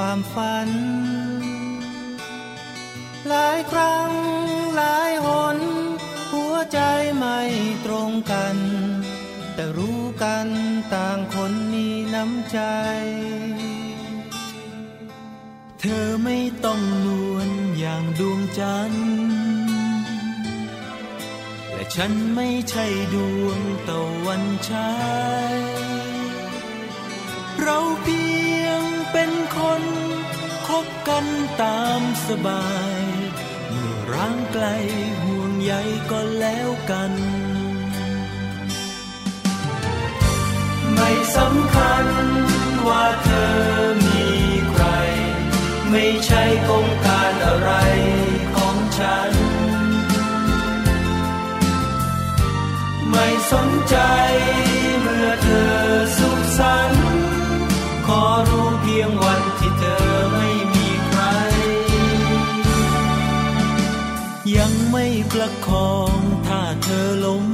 ความฝัน หลายครั้งหลายหน หัวใจไม่ตรงกัน แต่รู้กันต่างคนมีน้ำใจ เธอไม่ต้องนวลอย่างดวงจันทร์และฉันไม่ใช่ดวงตะวันฉา สบาย เมื่อร่างไกลห่วงใยก็แล้วกัน ไม่สำคัญว่าเธอมีใคร ไม่ใช่กงการอะไรของฉัน ไม่สนใจเมื่อเธอสุขสันต์ขอรู้เพียงวัน ประคองถ้าเธอล้ม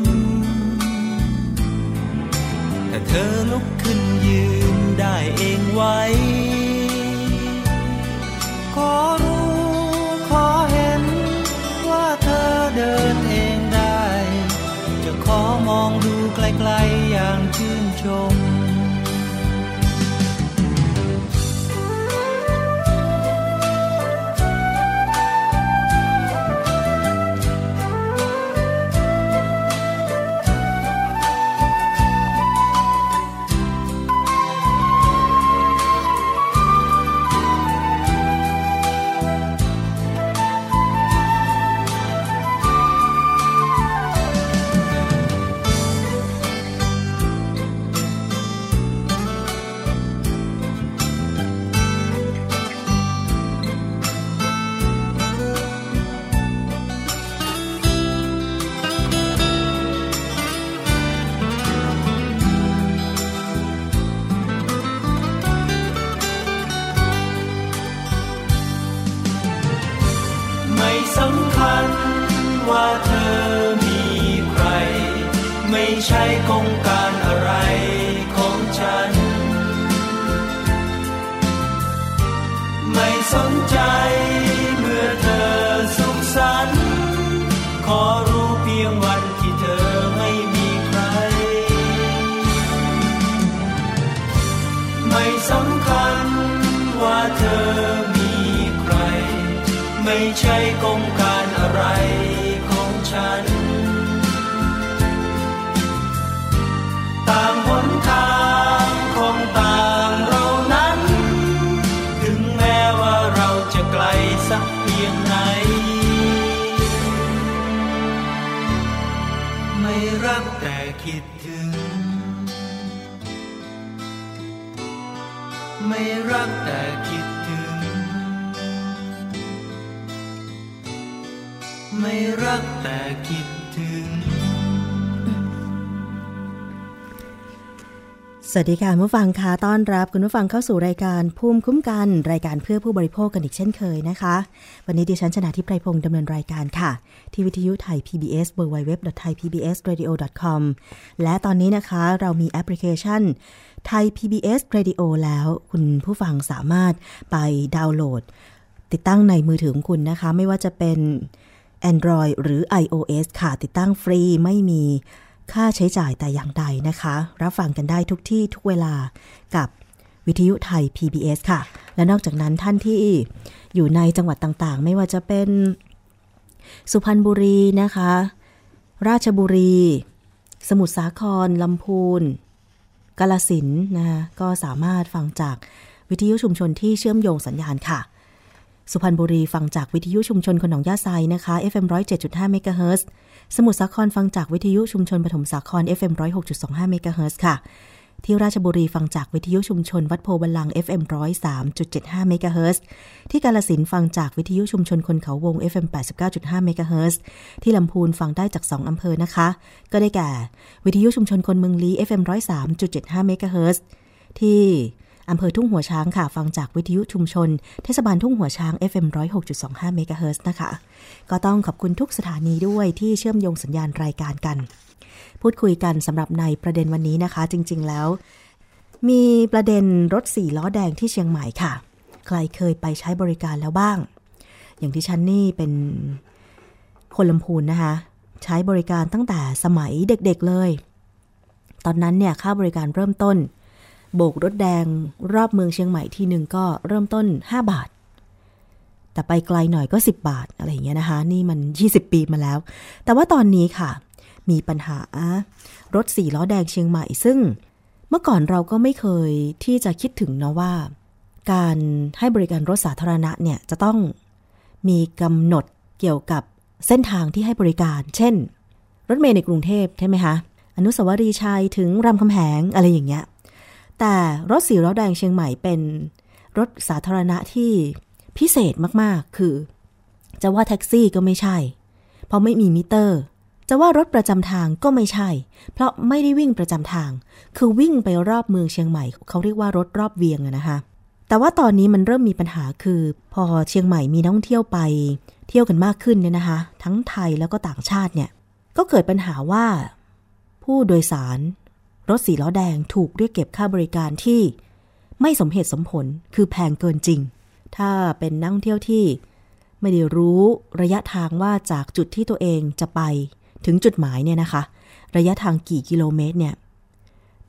ถ้าเธอลุกขึ้นยืนได้เองไว้ ขอรู้ขอเห็น ว่าเธอเดินเองได้ จะขอมองดูไกลๆ ใช่ สวัสดีค่ะผู้ฟังคะต้อนรับคุณผู้ฟังเข้าสู่รายการภูมิคุ้มกัน รายการเพื่อผู้บริโภคกันอีกเช่นเคยนะคะ วันนี้ดิฉันชนะทิพไพรพงศ์ดำเนินรายการค่ะ ที่วิทยุไทย PBS www.thaipbsradio.com และตอนนี้นะคะเรามีแอปพลิเคชันไทย PBS Radio แล้ว คุณผู้ฟังสามารถไปดาวน์โหลด ติดตั้งในมือถือของคุณนะคะ ไม่ว่าจะเป็น Android หรือ iOS ค่ะติดตั้งฟรีไม่มี ค่าใช้จ่ายแต่อย่างใดนะคะ รับฟังกันได้ทุกที่ทุกเวลากับวิทยุไทย PBS ค่ะ และนอกจากนั้นท่านที่อยู่ในจังหวัดต่างๆ ไม่ว่าจะเป็น สุพรรณบุรีนะคะ ราชบุรี สมุทรสาครลำพูนกาลสินนะคะก็สามารถฟังจากวิทยุชุมชนที่เชื่อมโยงสัญญาณค่ะ สุพรรณบุรีฟังจากวิทยุชุมชนคนหนองยาไซนะคะ FM 107.5เมกะเฮิรตซ์ สมุทรสาครฟังจากวิทยุชุมชนปฐมสาคร FM 106.25เมกะเฮิรตซ์ค่ะ ที่ราชบุรีฟังจากวิทยุชุมชนวัดโพธิ์บัลลังก์ FM 103.75เมกะเฮิรตซ์ที่กาฬสินธุ์ฟังจากวิทยุชุมชนคนเขาวง FM 89.5เมกะเฮิรตซ์ที่ลำพูนฟังได้จาก 2 อำเภอนะคะ ก็ได้แก่ วิทยุชุมชนคนเมืองลี้ FM 103.75เมกะเฮิรตซ์ที่ อำเภอทุ่งหัวช้างค่ะ ฟังจากวิทยุชุมชน เทศบาลทุ่งหัวช้าง FM 106.25เมกะเฮิรตซ์นะคะ ก็ต้องขอบคุณทุกสถานีด้วยที่เชื่อมโยงสัญญาณรายการกัน พูดคุยกันสำหรับในประเด็นวันนี้นะคะ จริง ๆ แล้ว มีประเด็นรถสี่ล้อแดงที่เชียงใหม่ค่ะ ใครเคยไปใช้บริการแล้วบ้าง อย่างที่ฉันนี่เป็นคนลำพูนนะคะ ใช้บริการตั้งแต่สมัยเด็กๆเลย ตอนนั้นเนี่ยค่าบริการเริ่มต้น โบกรถแดงรอบเมืองเชียงใหม่ที่หนึ่งก็เริ่มต้น 5 บาท แต่ไปไกลหน่อยก็ 10 บาทอะไรอย่างเงี้ยนะคะ นี่มัน 20 ปีมาแล้ว แต่ว่าตอนนี้ค่ะ มีปัญหารถสี่ล้อแดงเชียงใหม่ซึ่งเมื่อก่อนเราก็ไม่เคยที่จะคิดถึงเนาะว่า การให้บริการรถสาธารณะเนี่ยจะต้องมีกำหนดเกี่ยวกับเส้นทางที่ให้บริการ เช่น รถเมล์ในกรุงเทพใช่ไหมคะ อนุสาวรีย์ชัยถึงรามคำแหงอะไรอย่างเงี้ย แต่รถสีล้อแดงเชียงใหม่เป็นรถสาธารณะที่พิเศษมากๆ คือ จะว่าแท็กซี่ก็ไม่ใช่ เพราะไม่มีมิเตอร์ จะว่ารถประจำทางก็ไม่ใช่ เพราะไม่ได้วิ่งประจำทาง คือวิ่งไปรอบเมืองเชียงใหม่ เขาเรียกว่ารถรอบเวียงอะนะคะ แต่ว่าตอนนี้มันเริ่มมีปัญหาคือ พอเชียงใหม่มีนักท่องเที่ยวไป เที่ยวกันมากขึ้นเนี่ยนะคะ ทั้งไทยแล้วก็ต่างชาติเนี่ย ก็เกิดปัญหาว่า ผู้โดยสาร รถสีล้อแดงถูกเรียกเก็บค่าบริการที่ ไม่สมเหตุสมผลคือแพงเกินจริง ถ้าเป็นนักท่องเที่ยวที่ไม่ได้รู้ระยะทางว่าจากจุดที่ตัวเองจะไปถึงจุดหมายเนี่ยนะคะ ระยะทางกี่กิโลเมตรเนี่ย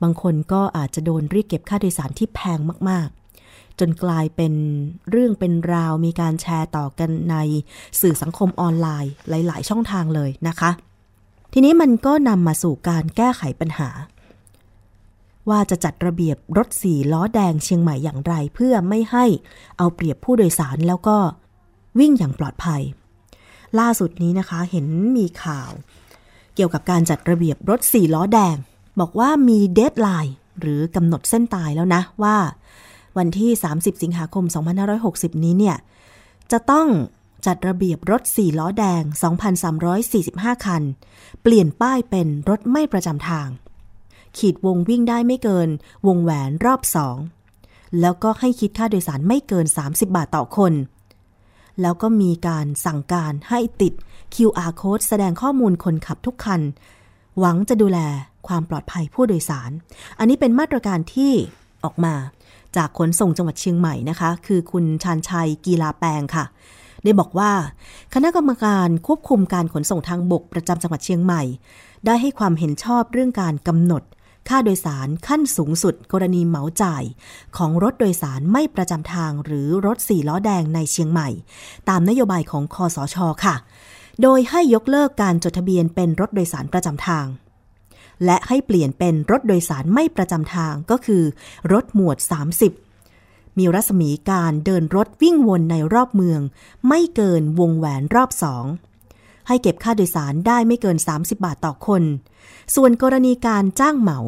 บางคนก็อาจจะโดนเรียกเก็บค่าโดยสารที่แพงมากๆ จนกลายเป็นเรื่องเป็นราวมีการแชร์ต่อกันในสื่อสังคมออนไลน์หลาย ๆ ช่องทางเลยนะคะ ทีนี้มันก็นำมาสู่การแก้ไขปัญหา ว่าจะจัดระเบียบรถสีล้อแดงเชียงใหม่อย่างไรเพื่อไม่ให้เอาเปรียบผู้โดยสารแล้วก็วิ่งอย่างปลอดภัย ล่าสุดนี้นะคะเห็นมีข่าว เกี่ยวกับการจัดระเบียบรถสี่ล้อแดง บอกว่ามีเดทไลน์หรือกำหนดเส้นตายแล้วนะว่า วันที่ 30 สิงหาคม 2560 นี้เนี่ยจะต้องจัดระเบียบรถสี่ล้อแดง 2,345 คัน เปลี่ยนป้ายเป็นรถไม่ประจำทาง ขีดวงวิ่งได้ไม่เกิน วงแหวนรอบสองแล้วก็ให้คิดค่าโดยสารไม่เกิน 30 บาทต่อคน แล้วก็มีการสั่งการให้ติด QR code แสดงข้อมูลคนขับทุกคัน หวังจะดูแลความปลอดภัยผู้โดยสาร อันนี้เป็นมาตรการที่ออกมาจากขนส่งจังหวัดเชียงใหม่นะคะ คือคุณชานชัยกีฬาแปลงค่ะ ได้บอกว่า คณะกรรมการควบคุมการขนส่งทางบกประจำจังหวัดเชียงใหม่ ได้ให้ความเห็นชอบเรื่องการกำหนด ค่าโดยสารขั้นสูงสุด กรณีเหมาจ่าย ของรถโดยสารไม่ประจำทางหรือรถสี่ล้อแดงในเชียงใหม่ ตามนโยบายของคอสชค่ะ โดยให้ยกเลิกการจดทะเบียนเป็นรถโดยสารประจำทาง และให้เปลี่ยนเป็นรถโดยสารไม่ประจำทางก็คือ รถหมวด 30มีรัศมีการเดินรถวิ่งวนในรอบเมือง ไม่เกินวงแหวนรอบสอง ให้เก็บค่าโดยสารได้ไม่เกิน 30 บาทต่อคน ส่วนกรณีการจ้างเหมา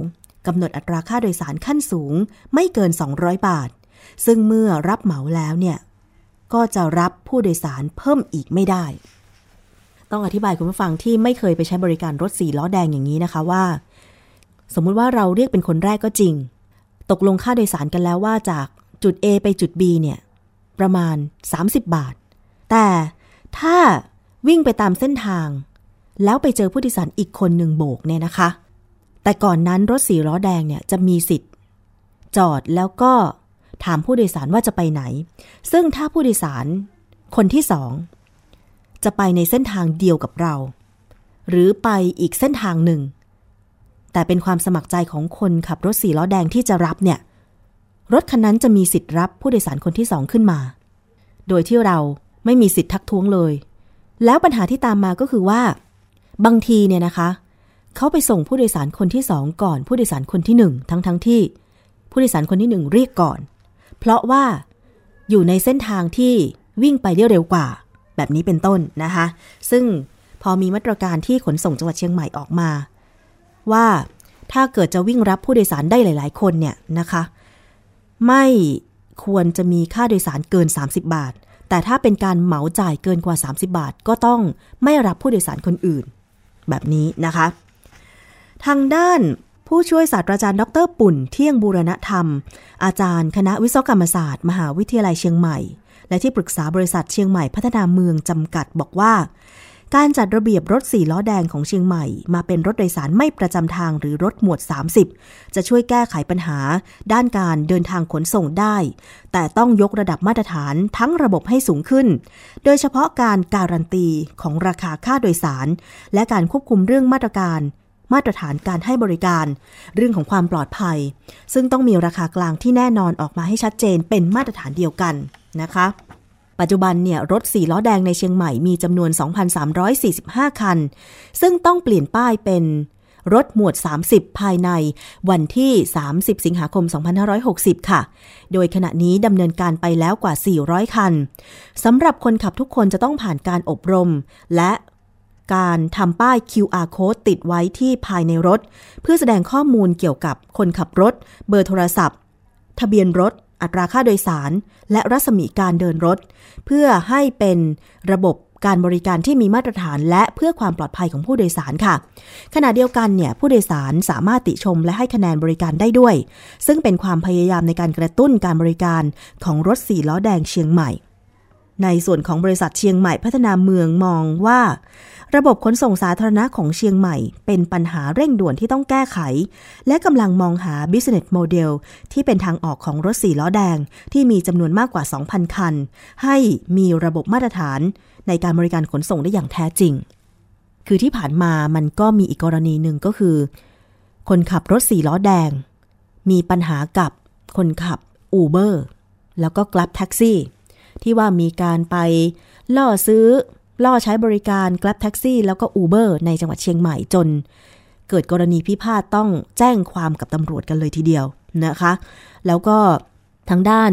กำหนดอัตราค่าโดยสารขั้นสูงไม่เกิน 200 บาท ซึ่งเมื่อรับเหมาแล้วเนี่ยก็จะรับผู้โดยสารเพิ่มอีกไม่ได้ ต้องอธิบายคุณผู้ฟังที่ไม่เคยไปใช้บริการรถสีล้อแดงอย่างนี้นะคะว่า สมมุติว่าเราเรียกเป็นคนแรกก็จริง ตกลงค่าโดยสารกันแล้วว่าจากจุด A ไปจุด B เนี่ยประมาณ 30 บาท แต่ถ้า วิ่งไปตามเส้นทาง แล้วไปเจอผู้โดยสารอีกคนหนึ่งโบกเนี่ยนะคะ แต่ก่อนนั้นรถสีล้อแดงเนี่ยจะมีสิทธิ์ จอดแล้วก็ถามผู้โดยสารว่าจะไปไหน ซึ่งถ้าผู้โดยสารคนที่สองจะไปในเส้นทางเดียวกับเรา หรือไปอีกเส้นทางหนึ่ง แต่เป็นความสมัครใจของคนขับรถสีล้อแดงที่จะรับเนี่ย รถคันนั้นจะมีสิทธิ์รับผู้โดยสารคนที่สองขึ้นมา โดยที่เราไม่มีสิทธิ์ทักท้วงเลย แล้วปัญหาที่ตามมาก็คือว่า บางทีเนี่ยนะคะ เขาไปส่งผู้โดยสารคนที่สองก่อน ผู้โดยสารคนที่หนึ่งทั้งทั้งที่ ผู้โดยสารคนที่หนึ่งเรียกก่อน เพราะว่าอยู่ในเส้นทางที่วิ่งไปได้เร็วกว่า แบบนี้เป็นต้นนะคะ ซึ่งพอมีมาตรการที่ขนส่งจังหวัดเชียงใหม่ออกมา ว่าถ้าเกิดจะวิ่งรับผู้โดยสารได้หลาย ๆ คนเนี่ยนะคะ ไม่ควรจะมีค่าโดยสารเกิน 30 บาท แต่ถ้าเป็นการเหมาจ่ายเกินกว่า 30 บาท ก็ต้องไม่รับผู้โดยสารคนอื่น แบบนี้นะคะ ทางด้านผู้ช่วยศาสตราจารย์ดรปุ่นเที่ยงบูรณธรรม อาจารย์คณะวิศวกรรมศาสตร์ มหาวิทยาลัยเชียงใหม่ และที่ปรึกษาบริษัทเชียงใหม่พัฒนาเมืองจำกัดบอกว่า การจัดระเบียบรถสี่ล้อแดงของเชียงใหม่ มาเป็นรถโดยสารไม่ประจำทางหรือรถหมวด 30 จะช่วยแก้ไขปัญหา ด้านการเดินทางขนส่งได้ แต่ต้องยกระดับมาตรฐานทั้งระบบให้สูงขึ้น โดยเฉพาะการการันตีของราคาค่าโดยสาร และการควบคุมเรื่องมาตรการมาตรฐานการให้บริการ เรื่องของความปลอดภัย ซึ่งต้องมีราคากลางที่แน่นอนออกมาให้ชัดเจนเป็นมาตรฐานเดียวกันนะคะ ปัจจุบันเนี่ยรถสีล้อแดงในเชียงใหม่มีจำนวน 2,345 คัน ซึ่งต้องเปลี่ยนป้ายเป็นรถหมวด 30 ภายในวันที่ 30 สิงหาคม 2560 ค่ะ โดยขณะนี้ดำเนินการไปแล้วกว่า 400 คัน สำหรับคนขับทุกคนจะต้องผ่านการอบรม และการทำป้าย QR code ติดไว้ที่ภายในรถ เพื่อแสดงข้อมูลเกี่ยวกับคนขับรถ เบอร์โทรศัพท์ ทะเบียนรถ อัตราค่าโดยสาร และรัศมีการเดินรถ เพื่อให้เป็นระบบการบริการที่มีมาตรฐานและเพื่อความปลอดภัยของผู้โดยสารค่ะ ขณะเดียวกันเนี่ยผู้โดยสารสามารถติชมและให้คะแนนบริการได้ด้วย ซึ่งเป็นความพยายามในการกระตุ้นการบริการของรถสี่ล้อแดงเชียงใหม่ ในส่วนของบริษัทเชียงใหม่พัฒนาเมืองมองว่า ระบบขนส่งสาธารณะของเชียงใหม่ เป็นปัญหาเร่งด่วนที่ต้องแก้ไข และกำลังมองหา business model ที่เป็นทางออกของรถสี่ล้อแดง ที่มีจำนวนมากกว่า 2,000 คัน ให้มีระบบมาตรฐาน ในการบริการขนส่งได้อย่างแท้จริง คือที่ผ่านมามันก็มีอีกกรณีหนึ่งก็คือ คนขับรถสี่ล้อแดง มีปัญหากับคนขับ Uber แล้วก็ Grab Taxi ที่ ที่ว่ามีการไปล่อซื้อ ล่อใช้บริการ Grab Taxi แล้วก็ Uber ในจังหวัดเชียงใหม่จน เกิดกรณีพิพาทต้องแจ้งความกับตำรวจกันเลยทีเดียวนะคะ แล้วก็ทางด้าน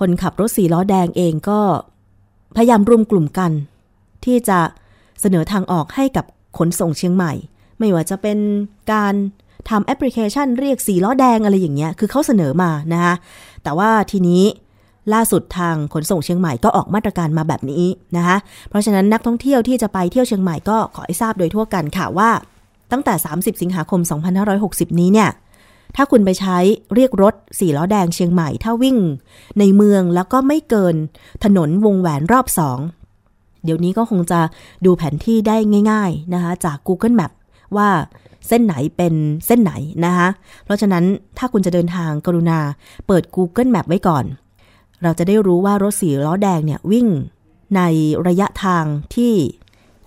คนขับรถสีล้อแดงเองก็พยายามรวมกลุ่มกัน ที่จะเสนอทางออกให้กับขนส่งเชียงใหม่ ไม่ว่าจะเป็นการทำแอปพลิเคชันเรียกสีล้อแดงอะไรอย่างเงี้ย คือเขาเสนอมานะคะแต่ว่าทีนี้ ล่าสุดทางขนส่งเชียงใหม่ก็ออกมาตรการมาแบบนี้นะคะเพราะฉะนั้นนักท่องเที่ยวที่จะไปเที่ยวเชียงใหม่ก็ขอให้ทราบโดยทั่วกันค่ะว่า ตั้งแต่ 30 สิงหาคม 2560 นี้เนี่ยถ้าคุณไปใช้เรียกรถสี่ล้อแดงเชียงใหม่ ถ้าวิ่ง ในเมืองแล้วก็ไม่เกินถนนวงแหวนรอบสองเดี๋ยวนี้ก็คงจะดูแผนที่ได้ง่ายๆนะคะจาก Google Map ว่าเส้นไหนเป็นเส้นไหนนะคะเพราะฉะนั้นถ้าคุณจะเดินทางกรุณาเปิด Google Map ไว้ก่อน เราจะได้รู้ว่ารถสีล้อแดงเนี่ยวิ่งในระยะทางที่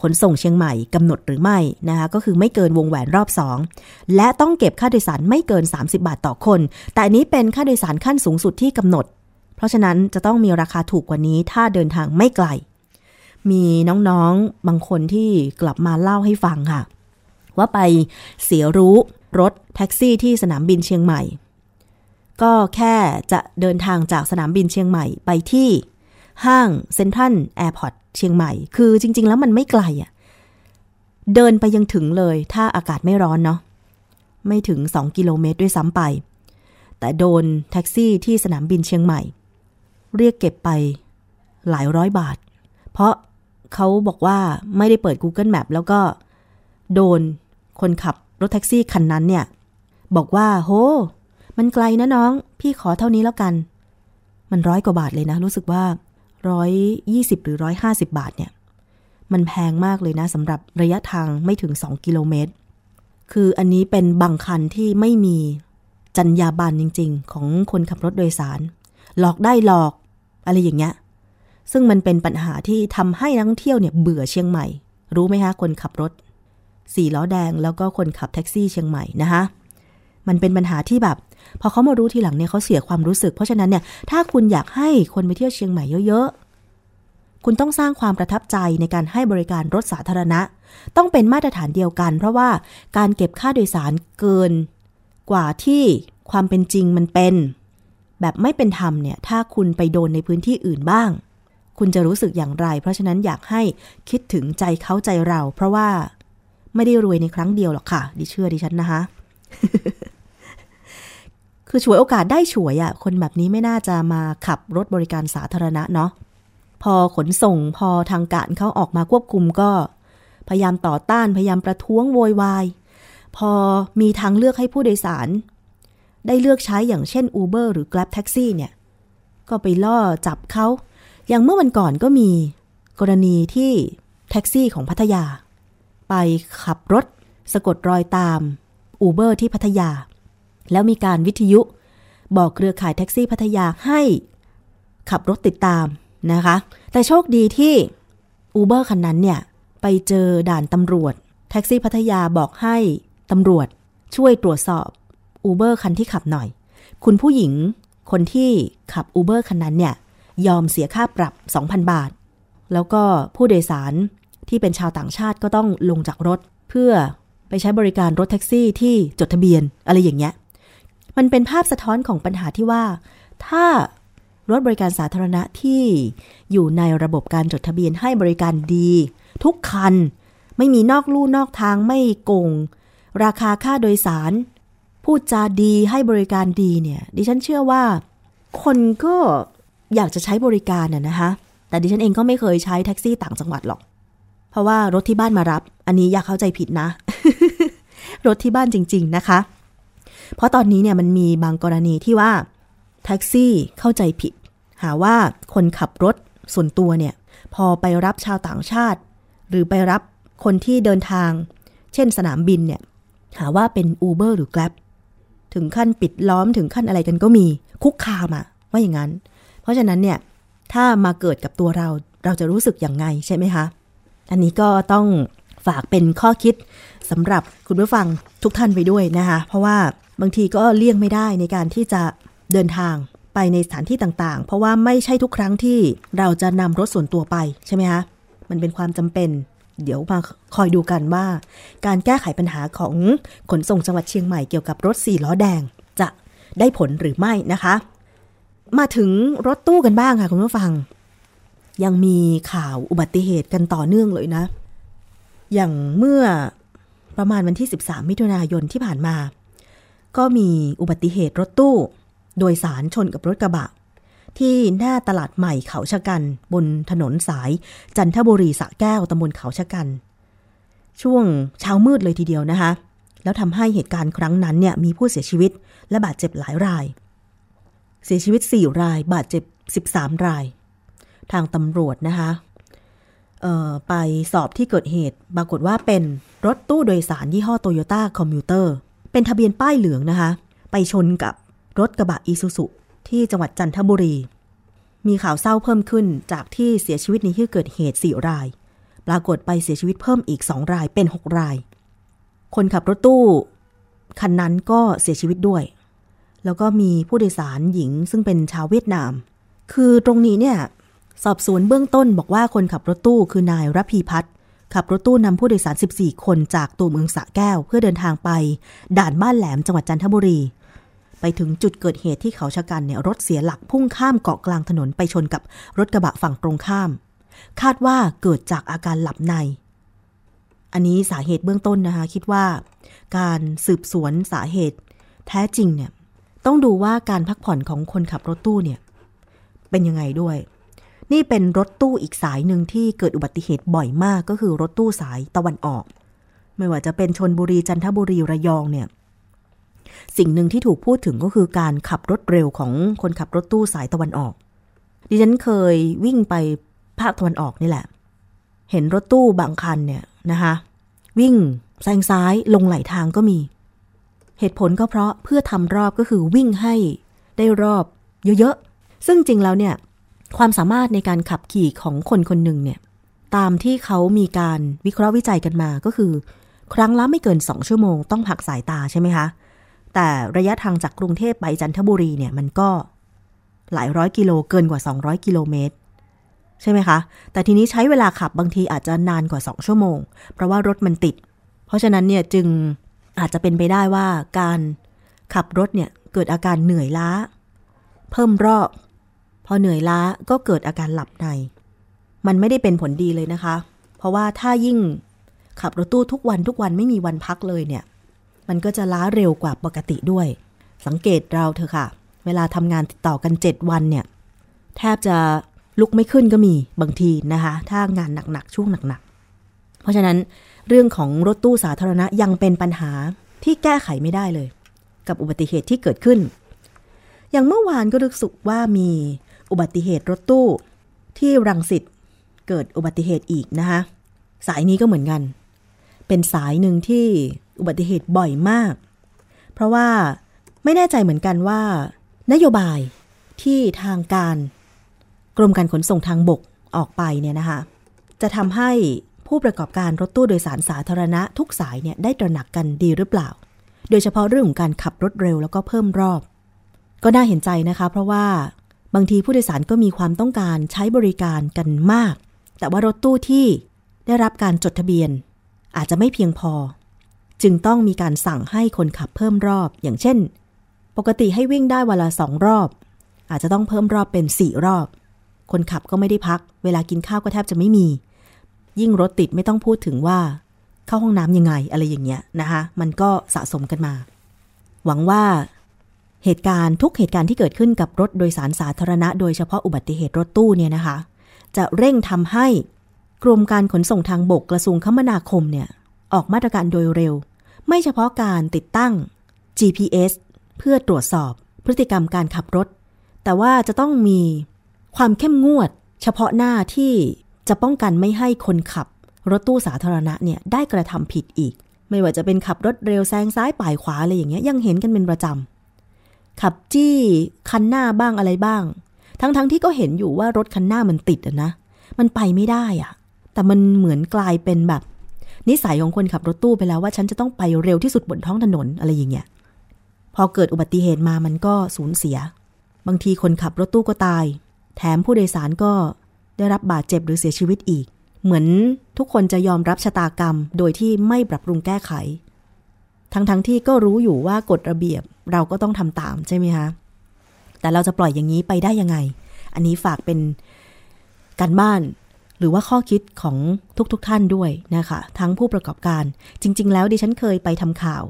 ขนส่งเชียงใหม่กำหนดหรือไม่นะคะก็คือไม่เกินวงแหวนรอบ 2 และต้องเก็บค่าโดยสารไม่เกิน 30 บาทต่อคน แต่อันนี้เป็นค่าโดยสารขั้นสูงสุดที่กำหนด เพราะฉะนั้นจะต้องมีราคาถูกกว่านี้ถ้าเดินทางไม่ไกล มีน้องๆบางคนที่กลับมาเล่าให้ฟังค่ะ ว่าไปเสียรู้รถแท็กซี่ที่สนามบินเชียงใหม่ ก็แค่จะเดินทางจากสนามบินเชียงใหม่ไปที่ห้างเซ็นทรัลแอร์พอร์ตเชียงใหม่ คือจริง ๆ แล้วมันไม่ไกลอะค่ะ เดินไปยังถึงเลย ถ้าอากาศไม่ร้อนเนาะ ไม่ถึง 2 กิโลเมตรด้วยซ้ำไป แต่โดนแท็กซี่ที่สนามบินเชียงใหม่ เรียกเก็บไปหลายร้อยบาท เพราะเขาบอกว่าไม่ได้เปิด Google Map แล้วก็โดนคนขับรถแท็กซี่คันนั้นเนี่ย บอกว่า โห มันไกลนะน้อง พี่ขอเท่านี้แล้วกัน มันร้อยกว่าบาทเลยนะ รู้สึกว่าร้อยยี่สิบหรือร้อยห้าสิบาทเนี่ย มันแพงมากเลยนะสำหรับระยะทางไม่ถึงสองกิโลเมตร คืออันนี้เป็นบางคันที่ไม่มีจรรยาบรรณจริง ๆ ของคนขับรถโดยสาร หลอกได้หลอก อะไรอย่างเงี้ย ซึ่งมันเป็นปัญหาที่ทำให้นักท่องเที่ยวเนี่ยเบื่อเชียงใหม่ รู้ไหมคะคนขับรถสี่ล้อแดงแล้วก็คนขับแท็กซี่เชียงใหม่นะคะมันเป็นปัญหาที่แบบ พอเขามารู้ทีหลังเนี่ยเขาเสียความรู้สึก เพราะฉะนั้นเนี่ยถ้าคุณอยากให้คนไปเที่ยวเชียงใหม่เยอะๆ คุณต้องสร้างความประทับใจในการให้บริการรถสาธารณะ ต้องเป็นมาตรฐานเดียวกัน เพราะว่าการเก็บค่าโดยสารเกินกว่าที่ความเป็นจริงมันเป็น แบบไม่เป็นธรรมเนี่ยถ้าคุณไปโดนในพื้นที่อื่นบ้าง คุณจะรู้สึกอย่างไร เพราะฉะนั้นอยากให้คิดถึงใจเขาใจเรา เพราะว่าไม่ได้รวยในครั้งเดียวหรอกค่ะ ดิเชื่อดิฉันนะคะ คือฉวยโอกาสได้ฉวยอะ่ะ คนแบบนี้ไม่น่าจะมาขับรถบริการสาธารณะเนาะ พอขนส่งพอทางการเขาออกมาควบคุมก็ พยายามต่อต้านพยายามประท้วงโวยวาย พอมีทางเลือกให้ผู้โดยสาร ได้เลือกใช้อย่างเช่น Uber หรือ Grab Taxi เนี่ย ก็ไปล่อจับเขา อย่างเมื่อวันก่อนก็มีกรณีที่แท็กซี่ของพัทยา ไปขับรถ สะกดรอยตาม Uber ที่พัทยา แล้วมีการวิทยุ บอกเครือข่ายแท็กซี่พัทยาให้ขับรถติดตามนะคะ แต่โชคดีที่ Uber คันนั้นเนี่ย ไปเจอด่านตำรวจ แท็กซี่พัทยาบอกให้ตำรวจช่วยตรวจสอบ Uber คันที่ขับหน่อย คุณผู้หญิงคนที่ขับ Uber คันนั้นเนี่ย ยอมเสียค่าปรับ 2,000 บาท แล้วก็ผู้โดยสารที่เป็นชาวต่างชาติก็ต้องลงจากรถ เพื่อไปใช้บริการรถแท็กซี่ที่จดทะเบียนอะไรอย่างเงี้ย มันเป็นภาพสะท้อนของปัญหาที่ว่า ถ้ารถบริการสาธารณะที่อยู่ในระบบการจดทะเบียนให้บริการดี ทุกคัน ไม่มีนอกลู่นอกทางไม่โกง ราคาค่าโดยสาร พูดจาดีให้บริการดีเนี่ย ดิฉันเชื่อว่า คนก็อยากจะใช้บริการน่ะนะคะแต่ดิฉันเองก็ไม่เคยใช้แท็กซี่ต่างจังหวัดหรอก เพราะว่ารถที่บ้านมารับ อันนี้อยากเข้าใจผิดนะ รถที่บ้านจริง ๆ นะคะ เพราะตอนนี้เนี่ยมันมีบางกรณีที่ว่าแท็กซี่เข้าใจผิด หาว่าคนขับรถส่วนตัวเนี่ย พอไปรับชาวต่างชาติ หรือไปรับคนที่เดินทาง เช่นสนามบินเนี่ย หาว่าเป็น Uber หรือ Grab ถึงขั้นปิดล้อมถึงขั้นอะไรกันก็มีคุกคามอะว่าอย่างนั้น เพราะฉะนั้นเนี่ย ถ้ามาเกิดกับตัวเราเราจะรู้สึกอย่างไงใช่ไหมคะ อันนี้ก็ต้อง ฝากเป็นข้อคิดสำหรับคุณผู้ฟังทุกท่านไปด้วยนะคะเพราะว่าบางทีก็เลี่ยงไม่ได้ในการที่จะเดินทางไปในสถานที่ต่างๆ เพราะว่าไม่ใช่ทุกครั้งที่เราจะนำรถส่วนตัวไปใช่ไหมคะมันเป็นความจำเป็น เดี๋ยวมาคอยดูกันว่า การแก้ไขปัญหาของขนส่งจังหวัดเชียงใหม่เกี่ยวกับรถสี่ล้อแดงจะได้ผลหรือไม่นะคะ มาถึงรถตู้กันบ้างค่ะคุณผู้ฟัง ยังมีข่าวอุบัติเหตุกันต่อเนื่องเลยนะ อย่างเมื่อประมาณวันที่ 13 มิถุนายนที่ผ่านมา ก็มีอุบัติเหตุรถตู้ โดยสารชนกับรถกระบะ ที่หน้าตลาดใหม่เขาชะกัน บนถนนสาย จันทบุรีสะแก้วตำบลเขาชะกัน ช่วงเช้ามืดเลยทีเดียวนะคะ แล้วทำให้เหตุการณ์ครั้งนั้นเนี่ยมีผู้เสียชีวิตและบาดเจ็บหลายราย เสียชีวิต 4 ราย บาดเจ็บ 13 ราย ทางตำรวจนะคะ ไปสอบที่เกิดเหตุ ปรากฏว่าเป็นรถตู้โดยสารยี่ห้อโตโยต้าคอมมิวเตอร์ เป็นทะเบียนป้ายเหลืองนะคะ ไปชนกับรถกระบะอีซูซุที่จังหวัดจันทบุรี มีข่าวเศร้าเพิ่มขึ้นจากที่เสียชีวิตในที่เกิดเหตุ 4 ราย ปรากฏไปเสียชีวิตเพิ่มอีก 2 รายเป็น 6 ราย คนขับรถตู้ คันนั้นก็เสียชีวิตด้วย แล้วก็มีผู้โดยสารหญิงซึ่งเป็นชาวเวียดนาม คือตรงนี้เนี่ย สอบสวนเบื้องต้นบอกว่าคนขับรถตู้คือนายรพีพัฒน์ขับรถตู้นำผู้โดยสาร 14 คนจากตัวเมืองสะแก้ว เพื่อเดินทางไป ด่านบ้านแหลมจังหวัดจันทบุรี ไปถึงจุดเกิดเหตุที่เขาชะกันเนี่ยรถเสียหลักพุ่งข้ามเกาะกลางถนนไปชนกับรถกระบะฝั่งตรงข้าม คาดว่าเกิดจากอาการหลับใน อันนี้สาเหตุเบื้องต้นนะคะคิดว่า การสืบสวนสาเหตุ แท้จริงเนี่ยต้องดูว่าการพักผ่อนของคนขับรถตู้เนี่ยเป็นยังไงด้วย นี่เป็นรถตู้อีกสายหนึ่งที่เกิดอุบัติเหตุบ่อยมากก็คือรถตู้สายตะวันออก ไม่ว่าจะเป็นชนบุรีจันทบุรีระยองเนี่ย สิ่งหนึ่งที่ถูกพูดถึงก็คือการขับรถเร็วของคนขับรถตู้สายตะวันออก ดิฉันเคยวิ่งไปภาคตะวันออกนี่แหละ เห็นรถตู้บางคันเนี่ยนะคะวิ่งแซงซ้ายลงไหลทางก็มี เหตุผลก็เพราะเพื่อทำรอบก็คือวิ่งให้ได้รอบเยอะๆ ซึ่งจริงแล้วเนี่ย ความสามารถในการขับขี่ของคนคนหนึ่งเนี่ยตามที่เขามีการวิเคราะห์วิจัยกันมาก็คือ ครั้งละไม่เกิน 2 ชั่วโมงต้องพักสายตาใช่ไหมคะ แต่ระยะทางจากกรุงเทพไปจันทบุรีเนี่ยมันก็หลายร้อยกิโลเกินกว่า 200 กิโลเมตร ใช่ไหมคะ แต่ทีนี้ใช้เวลาขับบางทีอาจจะนานกว่า 2 ชั่วโมง เพราะว่ารถมันติด เพราะฉะนั้นเนี่ยจึงอาจจะเป็นไปได้ว่าการขับรถเนี่ยเกิดอาการเหนื่อยล้า เพิ่มรอบ พอเหนื่อยล้าก็เกิดอาการหลับใน มันไม่ได้เป็นผลดีเลยนะคะ เพราะว่าถ้ายิ่งขับรถตู้ทุกวันทุกวันไม่มีวันพักเลยเนี่ย มันก็จะล้าเร็วกว่าปกติด้วย สังเกตเราเถอะค่ะ เวลาทำงานติดต่อกัน 7 วันเนี่ย แทบจะลุกไม่ขึ้นก็มีบางทีนะคะ ถ้างานหนักๆช่วงหนักๆ เพราะฉะนั้นเรื่องของรถตู้สาธารณะยังเป็นปัญหาที่แก้ไขไม่ได้เลย กับอุบัติเหตุที่เกิดขึ้น อย่างเมื่อวานก็รู้สึกว่ามี อุบัติเหตุรถตู้ที่รังสิตเกิดอุบัติเหตุอีกนะคะสายนี้ก็เหมือนกัน เป็นสายหนึ่งที่อุบัติเหตุบ่อยมาก เพราะว่าไม่แน่ใจเหมือนกันว่า นโยบายที่ทางการ กรมการขนส่งทางบกออกไปเนี่ยนะคะจะทำให้ผู้ประกอบการรถตู้โดยสารสาธารณะทุกสายเนี่ยได้ตระหนักกันดีหรือเปล่า โดยเฉพาะเรื่องของการขับรถเร็วแล้วก็เพิ่มรอบ ก็น่าเห็นใจนะคะ เพราะว่า บางทีผู้โดยสารก็มีความต้องการใช้บริการกันมาก แต่ว่ารถตู้ที่ได้รับการจดทะเบียน อาจจะไม่เพียงพอ จึงต้องมีการสั่งให้คนขับเพิ่มรอบ อย่างเช่น ปกติให้วิ่งได้วันละสองรอบ อาจจะต้องเพิ่มรอบเป็นสี่รอบ คนขับก็ไม่ได้พัก เวลากินข้าวก็แทบจะไม่มี ยิ่งรถติดไม่ต้องพูดถึงว่าเข้าห้องน้ำยังไงอะไรอย่างเงี้ยนะคะ มันก็สะสมกันมา หวังว่า เหตุการณ์ทุกเหตุการณ์ที่เกิดขึ้นกับรถโดยสารสาธารณะ โดยเฉพาะอุบัติเหตุรถตู้เนี่ยนะคะ จะเร่งทำให้กรมการขนส่งทางบกกระทรวงคมนาคมเนี่ยออกมาตรการโดยเร็ว ไม่เฉพาะการติดตั้ง GPS เพื่อตรวจสอบพฤติกรรมการขับรถ แต่ว่าจะต้องมีความเข้มงวด เฉพาะหน้าที่จะป้องกันไม่ให้คนขับ รถตู้สาธารณะเนี่ยได้กระทำผิดอีก ไม่ว่าจะเป็นขับรถเร็วแซงซ้ายป่ายขวาอะไรอย่างเงี้ยยังเห็นกันเป็นประจำ ขับจี้คันหน้าบ้างอะไรบ้าง ทั้งๆทที่ก็เห็นอยู่ว่ารถคันหน้ามันติดอะนะ มันไปไม่ได้อะแต่มันเหมือนกลายเป็นแบบ นิสัยของคนขับรถตู้ไปแล้วว่าฉันจะต้องไปเร็วที่สุดบนท้องถนนอะไรอย่างเงี้ย พอเกิดอุบัติเหตุมามันก็สูญเสีย บางทีคนขับรถตู้ก็ตาย แถมผู้โดยสารก็ได้รับบาดเจ็บหรือเสียชีวิตอีก เหมือนทุกคนจะยอมรับชะตากรรม โดยที่ไม่ปรับปรุงแก้ไข ทั้งๆทที่ก็รู้อยู่ว่ากฎระเบียบเราก็ต้องทำตามใช่ไหมคะ แต่เราจะปล่อยอย่างนี้ไปได้ยังไง อันนี้ฝากเป็นการบ้านหรือว่าข้อคิดของทุกๆทท่านด้วยนะคะ ทั้งผู้ประกอบการจริง ๆ แล้วดิฉันเคยไปทำข่าว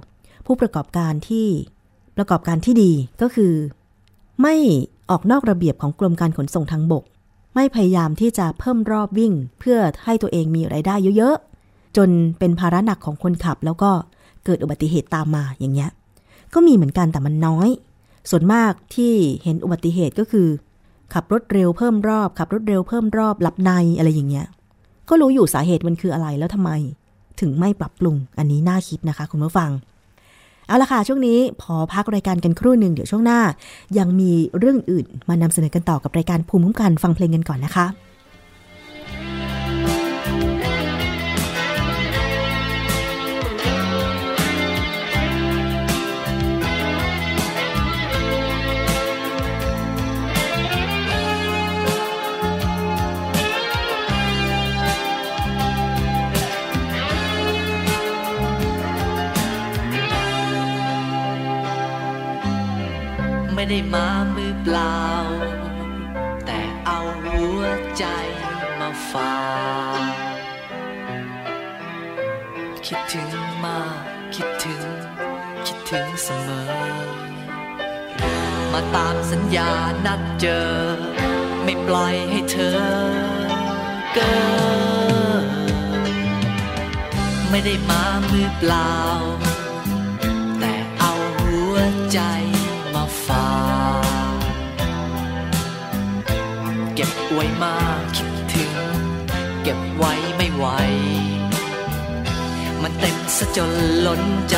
ผู้ประกอบการที่ประกอบการที่ดีก็คือ ไม่ออกนอกระเบียบของกรมการขนส่งทางบก ไม่พยายามที่จะเพิ่มรอบวิ่ง เพื่อให้ตัวเองมีไรายได้เยอะๆจนเป็นภาระหนักของคนขับแล้วก็ เกิดอุบัติเหตุตามมาอย่างเงี้ย ก็มีเหมือนกันแต่มันน้อย ส่วนมากที่เห็นอุบัติเหตุก็คือ ขับรถเร็วเพิ่มรอบ ขับรถเร็วเพิ่มรอบหลับในอะไรอย่างเงี้ย ก็รู้อยู่สาเหตุมันคืออะไรแล้วทำไม ถึงไม่ปรับปรุงอันนี้น่าคิดนะคะ คุณผู้ฟัง เอาละค่ะช่วงนี้พอพักรายการกันครู่หนึ่งเดี๋ยวช่วงหน้า ยังมีเรื่องอื่นมานำเสนอกันต่อกับรายการภูมิคุ้มกันฟังเพลงกันก่อนนะคะ ตามสัญญานัดเจอ ไม่ปล่อยให้เธอเกินไม่ได้มามือเปล่า แต่เอาหัวใจมาฝากเก็บไว้มาคิดถึง เก็บไว้ไม่ไหว มันเต็มซะจนล้นใจ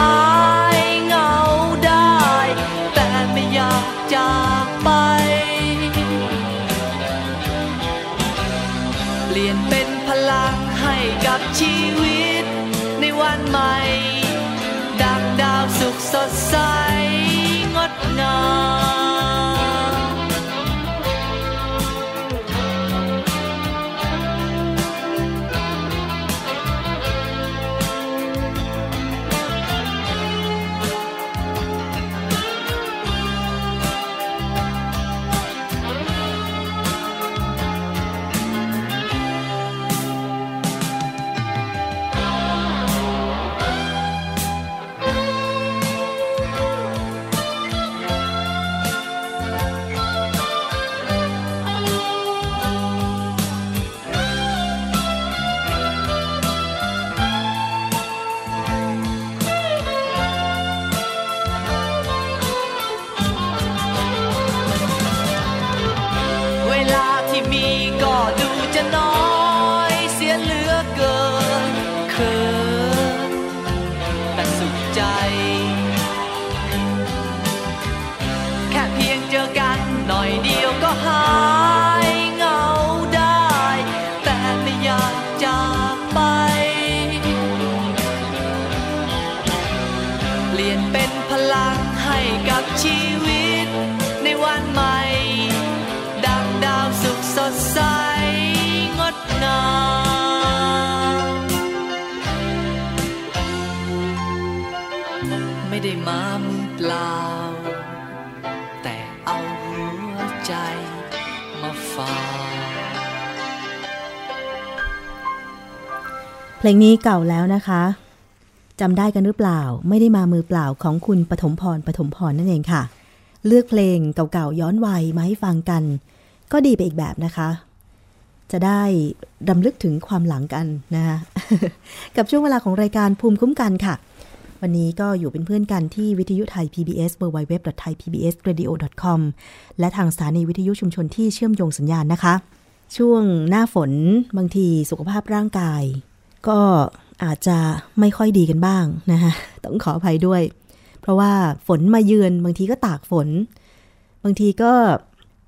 า เพลงนี้เก่าแล้วนะคะจำได้กันหรือเปล่า ไม่ได้มามือเปล่าของคุณปฐมพรปฐมพรนั่นเองค่ะ เลือกเพลงเก่าๆย้อนวัยมาให้ฟังกัน ก็ดีไปอีกแบบนะคะ จะได้รำลึกถึงความหลังกันนะคะกับช่วงเวลาของรายการภูมิคุ้มกันค่ะ วันนี้ก็อยู่เป็นเพื่อนกันที่วิทยุไทย PBS www.thaipbsradio.com และทางสถานีวิทยุชุมชนที่เชื่อมโยงสัญญาณนะคะ ช่วงหน้าฝนบางทีสุขภาพร่างกาย ก็อาจจะไม่ค่อยดีกันบ้างนะคะต้องขออภัยด้วย เพราะว่าฝนมาเยือนบางทีก็ตากฝน บางทีก็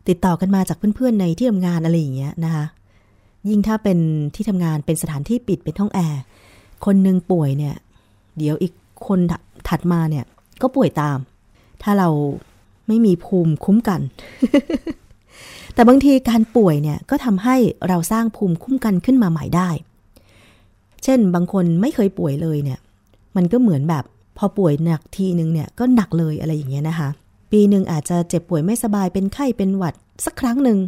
ติดต่อกันมาจากเพื่อนๆในที่ทำงานอะไรอย่างเงี้ยนะคะยิ่งถ้าเป็นที่ทำงานเป็นสถานที่ปิดเป็นห้องแอร์คนหนึ่งป่วยเนี่ย เดี๋ยวอีกคนถัดมาเนี่ย ก็ป่วยตาม ถ้าเราไม่มีภูมิคุ้มกัน แต่บางทีการป่วยเนี่ยก็ทำให้เราสร้างภูมิคุ้มกันขึ้นมาใหม่ได้ เช่น บางคนไม่เคยป่วยเลยเนี่ย มันก็เหมือนแบบพอป่วยหนักทีนึงเนี่ยก็หนักเลยอะไรอย่างเงี้ยนะคะ ปีหนึ่งอาจจะเจ็บป่วยไม่สบายเป็นไข้เป็นหวัดสักครั้งหนึ่ง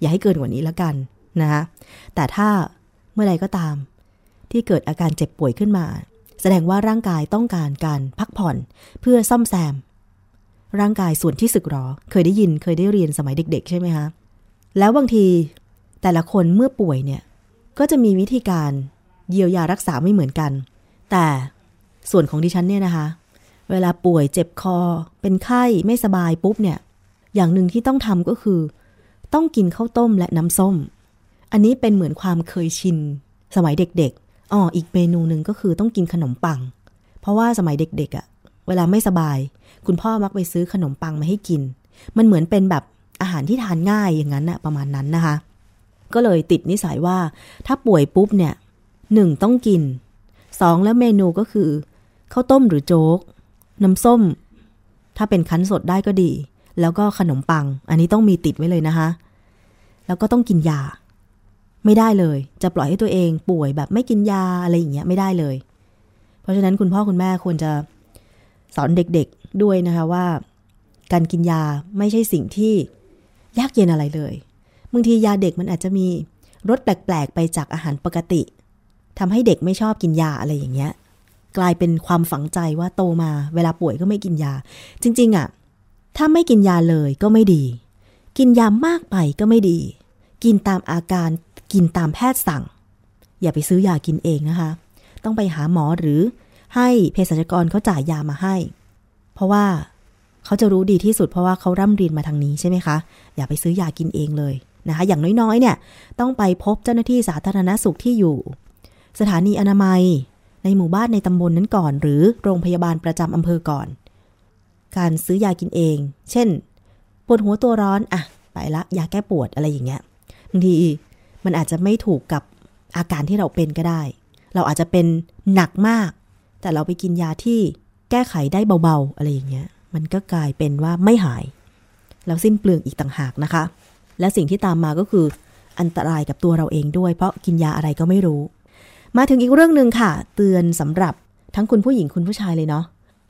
อย่าให้เกินกว่านี้แล้วกันนะคะแต่ถ้าเมื่อใดก็ตาม ที่เกิดอาการเจ็บป่วยขึ้นมา แสดงว่าร่างกายต้องการการพักผ่อนเพื่อซ่อมแซม ร่างกายส่วนที่สึกหรอ เคยได้ยินเคยได้เรียนสมัยเด็ก ๆ ใช่ไหมคะแล้วบางทีแต่ละคนเมื่อป่วยเนี่ยก็จะมีวิธีการ เยียวยารักษาไม่เหมือนกัน แต่ส่วนของดิฉันเนี่ยนะคะ เวลาป่วยเจ็บคอ เป็นไข้ไม่สบายปุ๊บเนี่ย อย่างหนึ่งที่ต้องทำก็คือ ต้องกินข้าวต้มและน้ำส้ม อันนี้เป็นเหมือนความเคยชิน สมัยเด็กๆอ๋ออีกเมนูหนึ่งก็คือต้องกินขนมปัง เพราะว่าสมัยเด็กๆอะ่ะ เวลาไม่สบาย คุณพ่อมักไปซื้อขนมปังมาให้กิน มันเหมือนเป็นแบบอาหารที่ทานง่ายอย่างนั้นอะประมาณนั้นนะคะ ก็เลยติดนิสัยว่าถ้าป่วยปุ๊บเนี่ย หนึ่งต้องกินสองแล้วเมนูก็คือข้าวต้มหรือโจ๊ก น้ำส้ม ถ้าเป็นคั้นสดได้ก็ดี แล้วก็ขนมปัง อันนี้ต้องมีติดไว้เลยนะคะ แล้วก็ต้องกินยา ไม่ได้เลย จะปล่อยให้ตัวเองป่วยแบบไม่กินยาอะไรอย่างเงี้ยไม่ได้เลย เพราะฉะนั้นคุณพ่อคุณแม่ควรจะสอนเด็กๆด้วยนะคะว่า การกินยาไม่ใช่สิ่งที่ยากเย็นอะไรเลยบางทียาเด็กมันอาจจะมีรสแปลกๆ ไปจากอาหารปกติ ทำให้เด็กไม่ชอบกินยาอะไรอย่างเงี้ย กลายเป็นความฝังใจว่าโตมาเวลาป่วยก็ไม่กินยา จริง ๆอะ่ะ ถ้าไม่กินยาเลยก็ไม่ดี กินยามากไปก็ไม่ดี กินตามอาการกินตามแพทย์สั่ง อย่าไปซื้อยากินเองนะคะ ต้องไปหาหมอหรือให้เภสัชกรเขาจ่ายยามาให้ เพราะว่าเขาจะรู้ดีที่สุดเพราะว่าเขาร่ำเรียนมาทางนี้ใช่ไหมคะ อย่าไปซื้อยากินเองเลยนะคะ อย่างน้อยๆ เนี่ย ต้องไปพบเจ้าหน้าที่สาธารณสุขที่อยู่ สถานีอนามัย ในหมู่บ้านในตำบลนนั้นก่อน หรือโรงพยาบาลประจำอำเภอก่อน การซื้อยากินเอง เช่น ปวดหัวตัวร้อนอะไปละยาแก้ปวดอะไรอย่างเงี้ยบางทีมันอาจจะไม่ถูกกับอาการที่เราเป็นก็ได้ เราอาจจะเป็นหนักมาก แต่เราไปกินยาที่แก้ไขได้เบาๆ อะไรอย่างเงี้ย มันก็กลายเป็นว่าไม่หายแล้วสิ้นเปลืองอีกต่างหากนะคะ และสิ่งที่ตามมาก็คืออันตรายกับตัวเราเองด้วย เพราะกินยาอะไรก็ไม่รู้ มาถึงอีกเรื่องหนึ่งค่ะ เตือนสำหรับทั้งคุณผู้หญิงคุณผู้ชายเลยเนาะ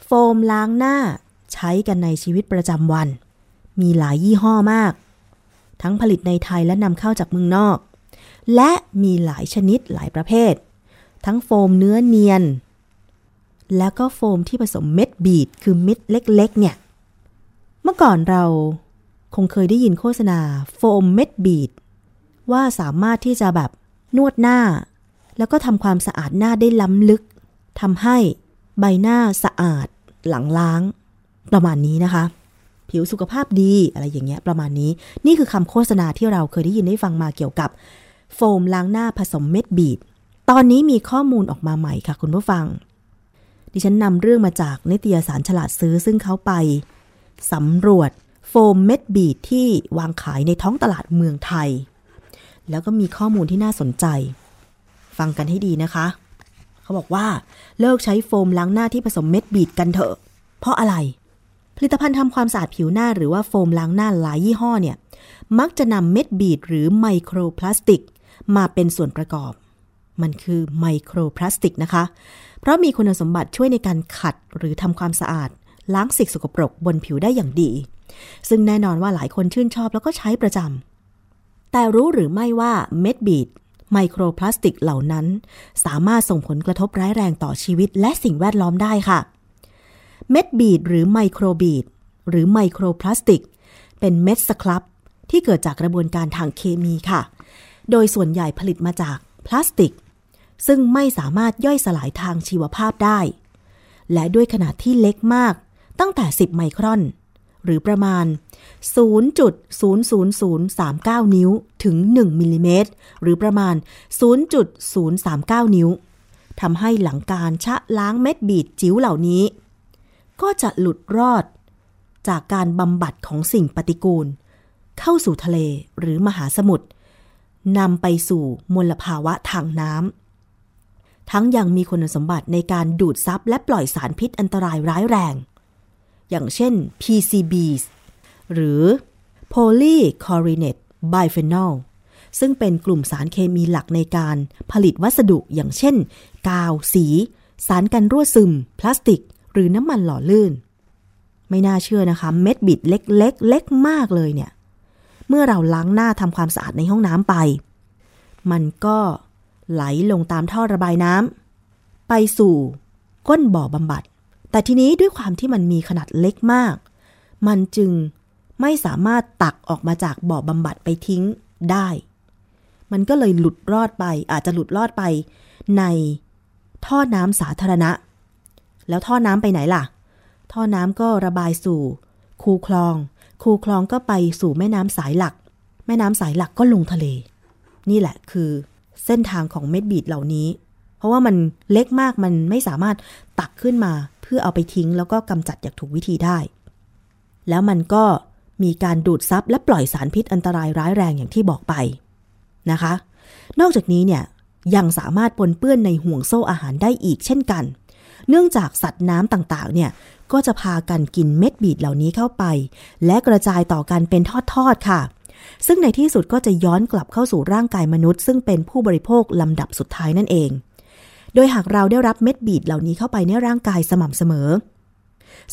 โฟมล้างหน้าใช้กันในชีวิตประจำวัน มีหลายยี่ห้อมาก ทั้งผลิตในไทยและนำเข้าจากเมืองนอก และมีหลายชนิดหลายประเภท ทั้งโฟมเนื้อเนียน แล้วก็โฟมที่ผสมเม็ดบีดคือเม็ดเล็กๆ เนี่ย เมื่อก่อนเราคงเคยได้ยินโฆษณาโฟมเม็ดบีดว่าสามารถที่จะแบบนวดหน้า แล้วก็ทำความสะอาดหน้าได้ล้ำลึกทำให้ใบหน้าสะอาดหลังล้าง ประมาณนี้นะคะ ผิวสุขภาพดีอะไรอย่างเงี้ยประมาณนี้ นี่คือคำโฆษณาที่เราเคยได้ยินได้ฟังมาเกี่ยวกับ โฟมล้างหน้าผสมเม็ดบีดตอนนี้มีข้อมูลออกมาใหม่ค่ะคุณผู้ฟัง ดิฉันนำเรื่องมาจากนิตยสารฉลาดซื้อซึ่งเขาไปสำรวจโฟมเม็ดบีดที่วางขายในท้องตลาดเมืองไทย แล้วก็มีข้อมูลที่น่าสนใจ ฟังกันให้ดีนะคะ เขาบอกว่าเลิกใช้โฟมล้างหน้าที่ผสมเม็ดบีดกันเถอะ เพราะอะไร ผลิตภัณฑ์ทำความสะอาดผิวหน้าหรือว่าโฟมล้างหน้าหลายยี่ห้อเนี่ย มักจะนำเม็ดบีดหรือไมโครพลาสติก มาเป็นส่วนประกอบ มันคือไมโครพลาสติกนะคะ เพราะมีคุณสมบัติช่วยในการขัดหรือทำความสะอาด ล้างสิ่งสกปรกบนผิวได้อย่างดี ซึ่งแน่นอนว่าหลายคนชื่นชอบแล้วก็ใช้ประจำแต่รู้หรือไม่ว่าเม็ดบีด ไมโครพลาสติกเหล่านั้น สามารถส่งผลกระทบร้ายแรงต่อชีวิตและสิ่งแวดล้อมได้ค่ะ เม็ดบีดหรือไมโครบีดหรือไมโครพลาสติก เป็นเม็ดสครับ ที่เกิดจากกระบวนการทางเคมีค่ะ โดยส่วนใหญ่ผลิตมาจากพลาสติก ซึ่งไม่สามารถย่อยสลายทางชีวภาพได้ และด้วยขนาดที่เล็กมากตั้งแต่ 10 ไมครอน หรือประมาณ 0.00039 นิ้วถึง 1 มิลลิเมตร หรือประมาณ 0.039 นิ้ว ทำให้หลังการชะล้างเม็ดบีดจิ๋วเหล่านี้ ก็จะหลุดรอด จากการบำบัดของสิ่งปฏิกูล เข้าสู่ทะเลหรือมหาสมุทรนำไปสู่มลภาวะทางน้ำทั้งยังมีคุณสมบัติในการดูดซับและปล่อยสารพิษอันตรายร้ายแรง อย่างเช่น PCBs หรือ polychlorinated biphenyl ซึ่งเป็นกลุ่มสารเคมีหลักในการผลิตวัสดุอย่างเช่น กาว สี สารกันรั่วซึม พลาสติก หรือน้ำมันหล่อลื่น ไม่น่าเชื่อนะคะ เม็ดบิดเล็กๆเล็กมากเลยเนี่ย เมื่อเราล้างหน้าทำความสะอาดในห้องน้ำไป มันก็ไหลลงตามท่อระบายน้ำไปสู่ก้นบ่อบำบัด แต่ทีนี้ด้วยความที่มันมีขนาดเล็กมาก มันจึงไม่สามารถตักออกมาจากบ่อบำบัดไปทิ้งได้ มันก็เลยหลุดรอดไป อาจจะหลุดรอดไปในท่อน้ำสาธารณะ แล้วท่อน้ำไปไหนล่ะ ท่อน้ำก็ระบายสู่ คูคลอง คูคลองก็ไปสู่แม่น้ำสายหลัก แม่น้ำสายหลักก็ลงทะเล นี่แหละคือเส้นทางของเม็ดบีดเหล่านี้ เพราะว่ามันเล็กมากมันไม่สามารถตักขึ้นมา พื่อเอาไปทิ้งแล้วก็กำจัดอย่างถูกวิธีได้ แล้วมันก็มีการดูดซับและปล่อยสารพิษอันตรายร้ายแรงอย่างที่บอกไปนะคะ นอกจากนี้เนี่ยยังสามารถปนเปื้อนในห่วงโซ่อาหารได้อีกเช่นกัน เนื่องจากสัตว์น้ำต่างๆ เนี่ยก็จะพากันกินเม็ดบีดเหล่านี้เข้าไป และกระจายต่อกันเป็นทอดๆค่ะ ซึ่งในที่สุดก็จะย้อนกลับเข้าสู่ร่างกายมนุษย์ ซึ่งเป็นผู้บริโภคลำดับสุดท้ายนั่นเอง โดยหากเราได้รับเม็ดบีดเหล่านี้เข้าไปในร่างกายสม่ำเสมอ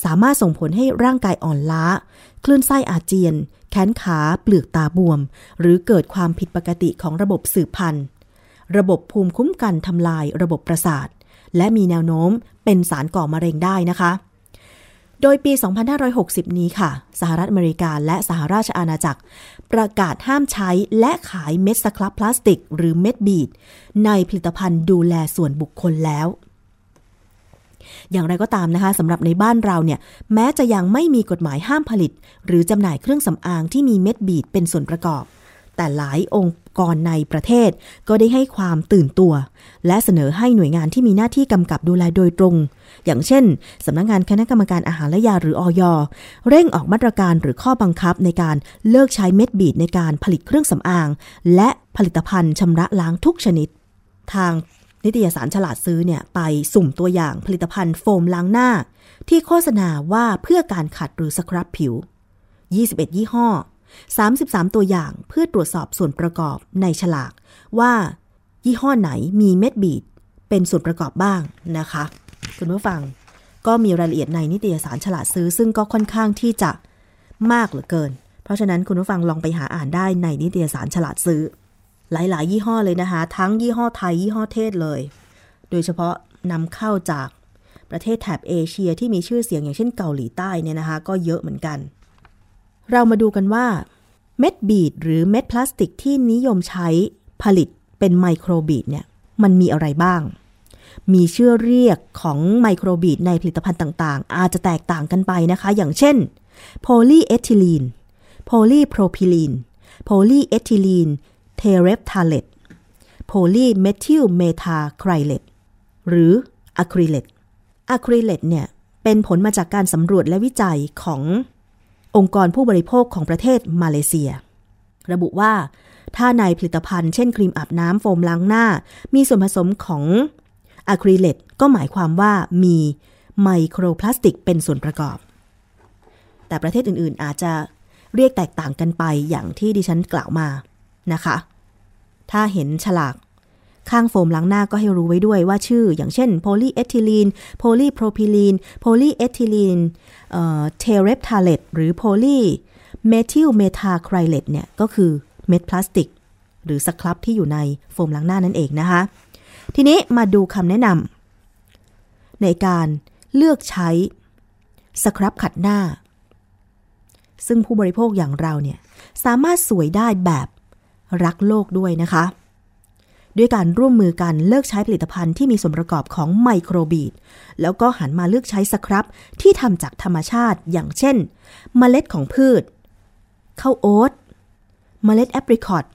สามารถส่งผลให้ร่างกายอ่อนล้า คลื่นไส้อาเจียน แขนขา เปลือกตาบวม หรือเกิดความผิดปกติของระบบสืบพันธุ์ ระบบภูมิคุ้มกันทำลายระบบประสาท และมีแนวโน้มเป็นสารก่อมะเร็งได้นะคะ โดยปี 2560 นี้ค่ะ สหรัฐอเมริกาและสหราชอาณาจักร ประกาศห้ามใช้และขายเม็ดสครับพลาสติก หรือเม็ดบีด ในผลิตภัณฑ์ดูแลส่วนบุคคลแล้ว อย่างไรก็ตามนะคะสำหรับในบ้านเราเนี่ยแม้จะยังไม่มีกฎหมายห้ามผลิต หรือจำหน่ายเครื่องสำอางที่มีเม็ดบีดเป็นส่วนประกอบ แต่หลายองค์กรในประเทศก็ได้ให้ความตื่นตัว และเสนอให้หน่วยงานที่มีหน้าที่กำกับดูแลโดยตรง อย่างเช่นสำนักงงานคณะกรรมการอาหารและยาหรืออยเร่งออกมาตรการหรือข้อบังคับในการเลิกใช้เม็ดบีดในการผลิตเครื่องสำอาง และผลิตภัณฑ์ชำระล้างทุกชนิด ทางนิตยสารฉลาดซื้อเนี่ยไปสุ่มตัวอย่างผลิตภัณฑ์โฟมล้างหน้า ที่โฆษณาว่าเพื่อการขัดหรือสครับผิว 21 ยี่ห้อ 33 ตัวอย่างเพื่อตรวจสอบส่วนประกอบในฉลากว่ายี่ห้อไหนมีเม็ดบีดเป็นส่วนประกอบบ้างนะคะ คุณผู้ฟังก็มีรายละเอียดในนิตยสารฉลาดซื้อ ซึ่งก็ค่อนข้างที่จะมากเหลือเกิน เพราะฉะนั้นคุณผู้ฟังลองไปหาอ่านได้ในนิตยสารฉลาดซื้อ หลาย ๆ ยี่ห้อเลยนะคะ ทั้งยี่ห้อไทยยี่ห้อเทศเลย โดยเฉพาะนำเข้าจากประเทศแถบเอเชียที่มีชื่อเสียงอย่างเช่นเกาหลีใต้เนี่ยนะคะ ก็เยอะเหมือนกัน เรามาดูกันว่า เม็ด bead หรือเม็ดพลาสติกที่นิยมใช้ผลิตเป็น microbead เนี่ยมันมีอะไรบ้าง มีชื่อเรียกของ microbead ในผลิตภัณฑ์ต่างๆ อาจจะแตกต่างกันไปนะคะ อย่างเช่นโพลีเอทิลีนโพลีโพรพิลีนโพลีเอทิลีนเทเรปทาเลตโพลีเมทิลเมทาไครเลตหรืออะคริเลตอะคริเลตเนี่ยเป็นผลมาจากการสำรวจและวิจัยของ องค์กรผู้บริโภคของประเทศมาเลเซีย ระบุว่า ถ้าในผลิตภัณฑ์เช่นครีมอาบน้ำโฟมล้างหน้า มีส่วนผสมของอะคริเลตก็หมายความว่ามีไมโครพลาสติกเป็นส่วนประกอบ แต่ประเทศอื่นๆอาจจะเรียกแตกต่างกันไปอย่างที่ดิฉันกล่าวมานะคะ ถ้าเห็นฉลาก ข้างโฟมล้างหน้าก็ให้รู้ไว้ด้วยว่าชื่อ อย่างเช่นโพลีเอทิลีนโพลีโพรพิลีนโพลีเอทิลีนเทเรปทาเลตหรือโพลีเมทิลเมทาไครเลตเนี่ยก็คือเม็ดพลาสติก หรือสครับที่อยู่ในโฟมล้างหน้านั่นเองนะคะ ทีนี้มาดูคำแนะนำในการเลือกใช้สครับขัดหน้า ซึ่งผู้บริโภคอย่างเราเนี่ยสามารถสวยได้แบบรักโลกด้วยนะคะ ด้วยการร่วมมือกันเลิกใช้ผลิตภัณฑ์ที่มีส่วนประกอบของไมโครบีดแล้วก็หันมาเลือกใช้สครับที่ทำจากธรรมชาติ อย่างเช่นเมล็ดของพืชข้าวโอ๊ตเมล็ดแอปริคอต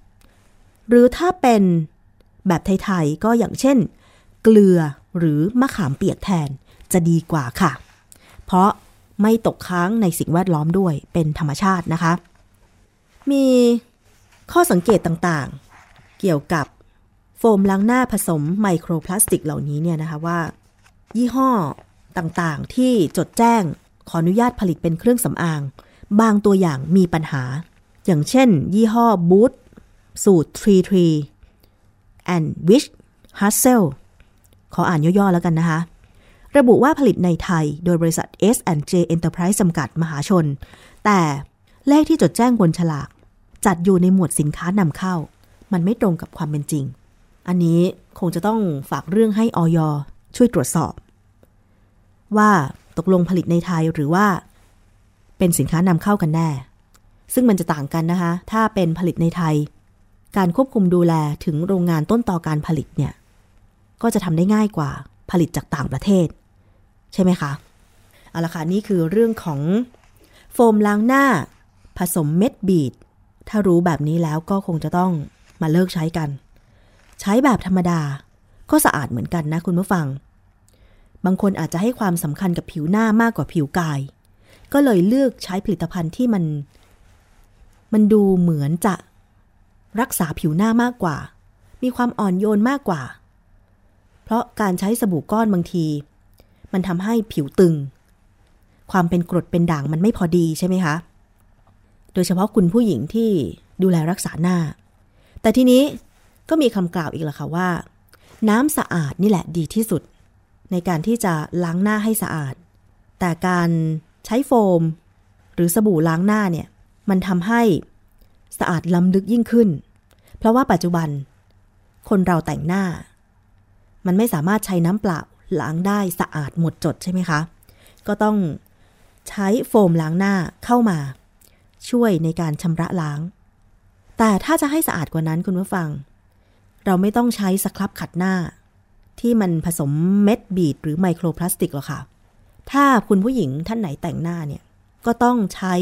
หรือถ้าเป็นแบบไทยๆก็อย่างเช่น เกลือหรือมะขามเปียกแทนจะดีกว่าค่ะ เพราะไม่ตกค้างในสิ่งแวดล้อมด้วยเป็นธรรมชาตินะคะ มีข้อสังเกตต่างๆ เกี่ยวกับ มล้างหน้าผสมไมโครพลาสติกเหล่านี้เนี่ยนะคะว่า ยี่ห้อต่างๆที่จดแจ้งขออนุญาตผลิตเป็นเครื่องสำอาง บางตัวอย่างมีปัญหา อย่างเช่น ยี่ห้อบูธสูตร33 and Wish Hustle ขออ่านย่อๆแล้วกันนะคะ ระบุว่าผลิตในไทยโดยบริษัท S&J Enterprise จำกัดมหาชน แต่เลขที่จดแจ้งบนฉลาก จัดอยู่ในหมวดสินค้านำเข้า มันไม่ตรงกับความเป็นจริง อันนี้คงจะต้องฝากเรื่องให้ออยช่วยตรวจสอบ ว่าตกลงผลิตในไทยหรือว่า เป็นสินค้านำเข้ากันแน่ ซึ่งมันจะต่างกันนะคะ ถ้าเป็นผลิตในไทย การควบคุมดูแลถึงโรงงานต้นต่อการผลิตเนี่ย ก็จะทำได้ง่ายกว่าผลิตจากต่างประเทศ ใช่ไหมคะเอาละค่ะนี่คือเรื่องของโฟมล้างหน้า ผสมเม็ดบีด ถ้ารู้แบบนี้แล้วก็คงจะต้องมาเลิกใช้กัน ใช้แบบธรรมดา ก็สะอาดเหมือนกันนะคุณผู้ฟัง บางคนอาจจะให้ความสำคัญกับผิวหน้ามากกว่าผิวกาย ก็เลยเลือกใช้ผลิตภัณฑ์ที่มัน มันดูเหมือนจะรักษาผิวหน้ามากกว่า มีความอ่อนโยนมากกว่า เพราะการใช้สบู่ก้อนบางที มันทำให้ผิวตึง ความเป็นกรดเป็นด่างมันไม่พอดีใช่ไหมคะ โดยเฉพาะคุณผู้หญิงที่ดูแลรักษาหน้า แต่ทีนี้ ก็มีคำกล่าวอีกแล้วค่ะว่า น้ำสะอาดนี่แหละดีที่สุด ในการที่จะล้างหน้าให้สะอาด แต่การใช้โฟม หรือสบู่ล้างหน้าเนี่ยมันทำให้สะอาดล้ำลึกยิ่งขึ้น เพราะว่าปัจจุบัน คนเราแต่งหน้า มันไม่สามารถใช้น้ำเปล่าล้างได้สะอาดหมดจดใช่ไหมคะ ก็ต้องใช้โฟมล้างหน้าเข้ามา ช่วยในการชำระล้าง แต่ถ้าจะให้สะอาดกว่านั้นคุณผู้ฟัง เราไม่ต้องใช้สครับขัดหน้า ที่มันผสมเม็ดบีดหรือไมโครพลาสติกหรอกค่ะ ถ้าคุณผู้หญิงท่านไหนแต่งหน้าเนี่ย ก็ต้องใช้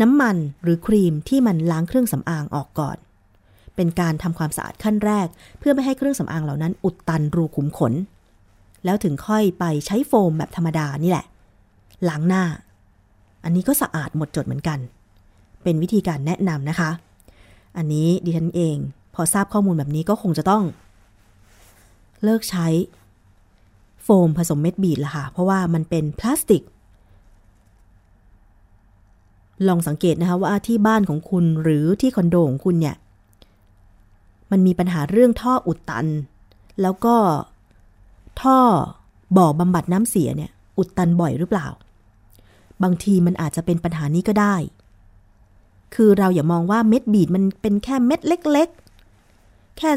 น้ำมันหรือครีมที่มันล้างเครื่องสำอางออกก่อน เป็นการทำความสะอาดขั้นแรก เพื่อไม่ให้เครื่องสำอางเหล่านั้น อุดตันรูขุมขน แล้วถึงค่อยไปใช้โฟมแบบธรรมดานี่แหละ ล้างหน้า อันนี้ก็สะอาดหมดจดเหมือนกัน เป็นวิธีการแนะนำนะคะ อันนี้ดิฉันเอง พอทราบข้อมูลแบบนี้ก็คงจะต้อง เลิกใช้ โฟมผสมเม็ดบีดละค่ะ เพราะว่ามันเป็นพลาสติก ลองสังเกตนะคะว่าที่บ้านของคุณหรือที่คอนโดของคุณเนี่ย มันมีปัญหาเรื่องท่ออุดตัน แล้วก็ท่อบ่อบำบัดน้ำเสียเนี่ย อุดตันบ่อยหรือเปล่า บางทีมันอาจจะเป็นปัญหานี้ก็ได้ คือเราอย่ามองว่าเม็ดบีดมันเป็นแค่เม็ดเล็ก แค่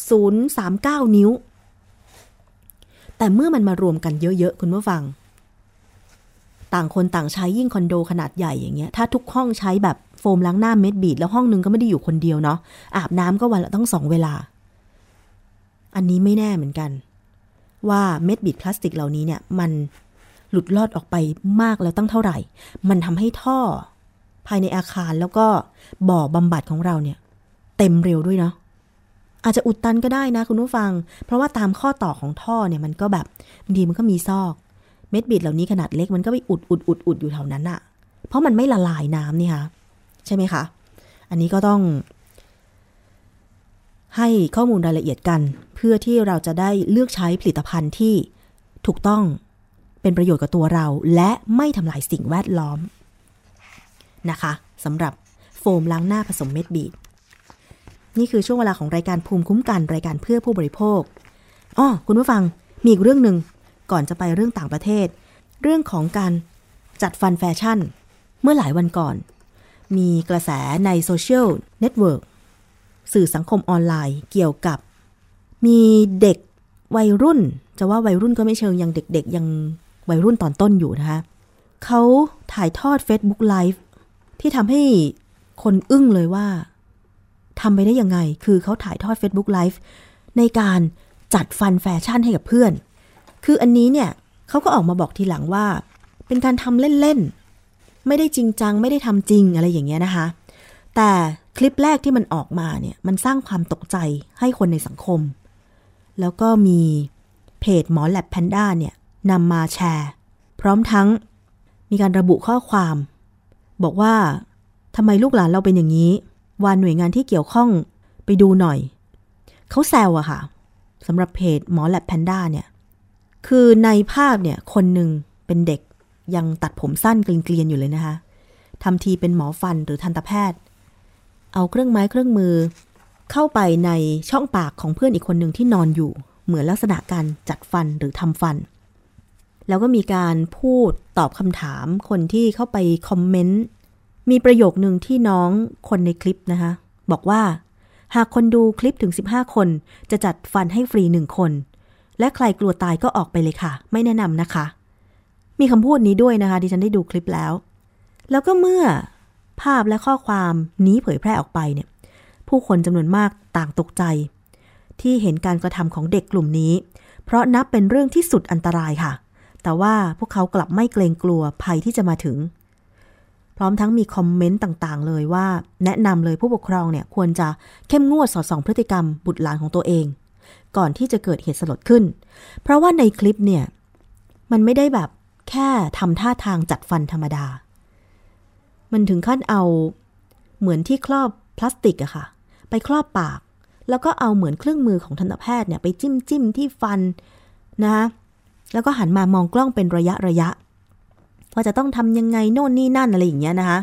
0.039 นิ้ว แต่เมื่อมันมารวมกันเยอะ ๆ คุณผู้ฟัง ต่างคนต่างใช้ยิ่งคอนโดขนาดใหญ่อย่างเงี้ย ถ้าทุกห้องใช้แบบโฟมล้างหน้าเม็ดบีดแล้วห้องนึงก็ไม่ได้อยู่คนเดียวเนาะ อาบน้ำก็วันละต้องสองเวลา อันนี้ไม่แน่เหมือนกัน ว่าเม็ดบีดพลาสติกเหล่านี้เนี่ยมันหลุดลอดออกไปมากแล้วตั้งเท่าไหร่ มันทำให้ท่อ ภายในอาคารแล้วก็บ่อบำบัดของเราเนี่ย เต็มเร็วด้วยเนาะ อาจจะอุดตันก็ได้นะคุณผู้ฟัง เพราะว่าตามข้อต่อของท่อเนี่ยมันก็แบบบางทีมันก็มีซอก เม็ดบีดเหล่านี้ขนาดเล็กมันก็ไปอุดอุดอุดอุดอยู่แถวนั้นอะเพราะมันไม่ละลายน้ำนี่คะใช่ไหมคะ อันนี้ก็ต้อง ให้ข้อมูลรายละเอียดกัน เพื่อที่เราจะได้เลือกใช้ผลิตภัณฑ์ที่ถูกต้องเป็นประโยชน์กับตัวเรา และไม่ทำลายสิ่งแวดล้อมนะคะสำหรับโฟมล้างหน้าผสมเม็ด bead นี่คือช่วงเวลาของรายการภูมิคุ้มกันรายการเพื่อผู้บริโภคอ๋อคุณผู้ฟังมีอีกเรื่องหนึ่งก่อนจะไปเรื่องต่างประเทศ เรื่องของการจัดฟันแฟชั่น เมื่อหลายวันก่อน มีกระแสใน social network สื่อสังคมออนไลน์เกี่ยวกับ มีเด็กวัยรุ่น จะว่าวัยรุ่นก็ไม่เชิงยังเด็กๆ ยังวัยรุ่นตอนต้นอยู่นะคะเขาถ่ายทอด Facebook Live ที่ทำให้คนอึ้งเลยว่า ทำไปได้ยังไง คือเขาถ่ายทอด Facebook Live ในการจัดฟันแฟชั่นให้กับเพื่อน คืออันนี้เนี่ยเขาก็ออกมาบอกทีหลังว่า เป็นการทำเล่นๆ ไม่ได้จริงจัง ไม่ได้ทำจริงอะไรอย่างเงี้ยนะคะ แต่คลิปแรกที่มันออกมาเนี่ย มันสร้างความตกใจให้คนในสังคม แล้วก็มีเพจหมอแลบแพนด้าเนี่ยนำมาแชร์ พร้อมทั้งมีการระบุข้อความ บอกว่าทำไมลูกหลานเราเป็นอย่างนี้ วานหน่วยงานที่เกี่ยวข้องไปดูหน่อย เขาแซวอะค่ะสำหรับเพจหมอแลบแพนด้าเนี่ย คือในภาพเนี่ยคนหนึ่งเป็นเด็กยังตัดผมสั้นเกลียนๆอยู่เลยนะคะทำทีเป็นหมอฟันหรือทันตแพทย์ เอาเครื่องไม้เครื่องมือ เข้าไปในช่องปากของเพื่อนอีกคนหนึ่งที่นอนอยู่ เหมือนลักษณะการจัดฟันหรือทำฟัน แล้วก็มีการพูดตอบคำถามคนที่เข้าไปคอมเมนต์ มีประโยคหนึ่งที่น้องคนในคลิปนะคะ บอกว่า หากคนดูคลิปถึง 15 คน จะจัดฟันให้ฟรีหนึ่งคน และใครกลัวตายก็ออกไปเลยค่ะ ไม่แนะนำนะคะ มีคำพูดนี้ด้วยนะคะดิฉันได้ดูคลิปแล้ว แล้วก็เมื่อภาพและข้อความนี้เผยแพร่ออกไปเนี่ย ผู้คนจำนวนมากต่างตกใจ ที่เห็นการกระทำของเด็กกลุ่มนี้ เพราะนับเป็นเรื่องที่สุดอันตรายค่ะ แต่ว่าพวกเขากลับไม่เกรงกลัวภัยที่จะมาถึง พร้อมทั้งมีคอมเมนต์ต่างๆ เลยว่า แนะนำเลยผู้ปกครองเนี่ยควรจะเข้มงวดสอดส่องพฤติกรรมบุตรหลานของตัวเอง ก่อนที่จะเกิดเหตุสลดขึ้น เพราะว่าในคลิปเนี่ยมันไม่ได้แบบแค่ทำท่าทางจัดฟันธรรมดา มันถึงขั้นเอาเหมือนที่ครอบพลาสติกอะค่ะ ไปครอบปาก แล้วก็เอาเหมือนเครื่องมือของทันตแพทย์เนี่ยไปจิ้มจิ้มที่ฟันนะคะแล้วก็หันมามองกล้องเป็นระยะระยะ ว่าจะต้องทำยังไงโน่นนี่นั่นอะไรอย่างเงี้ยนะคะ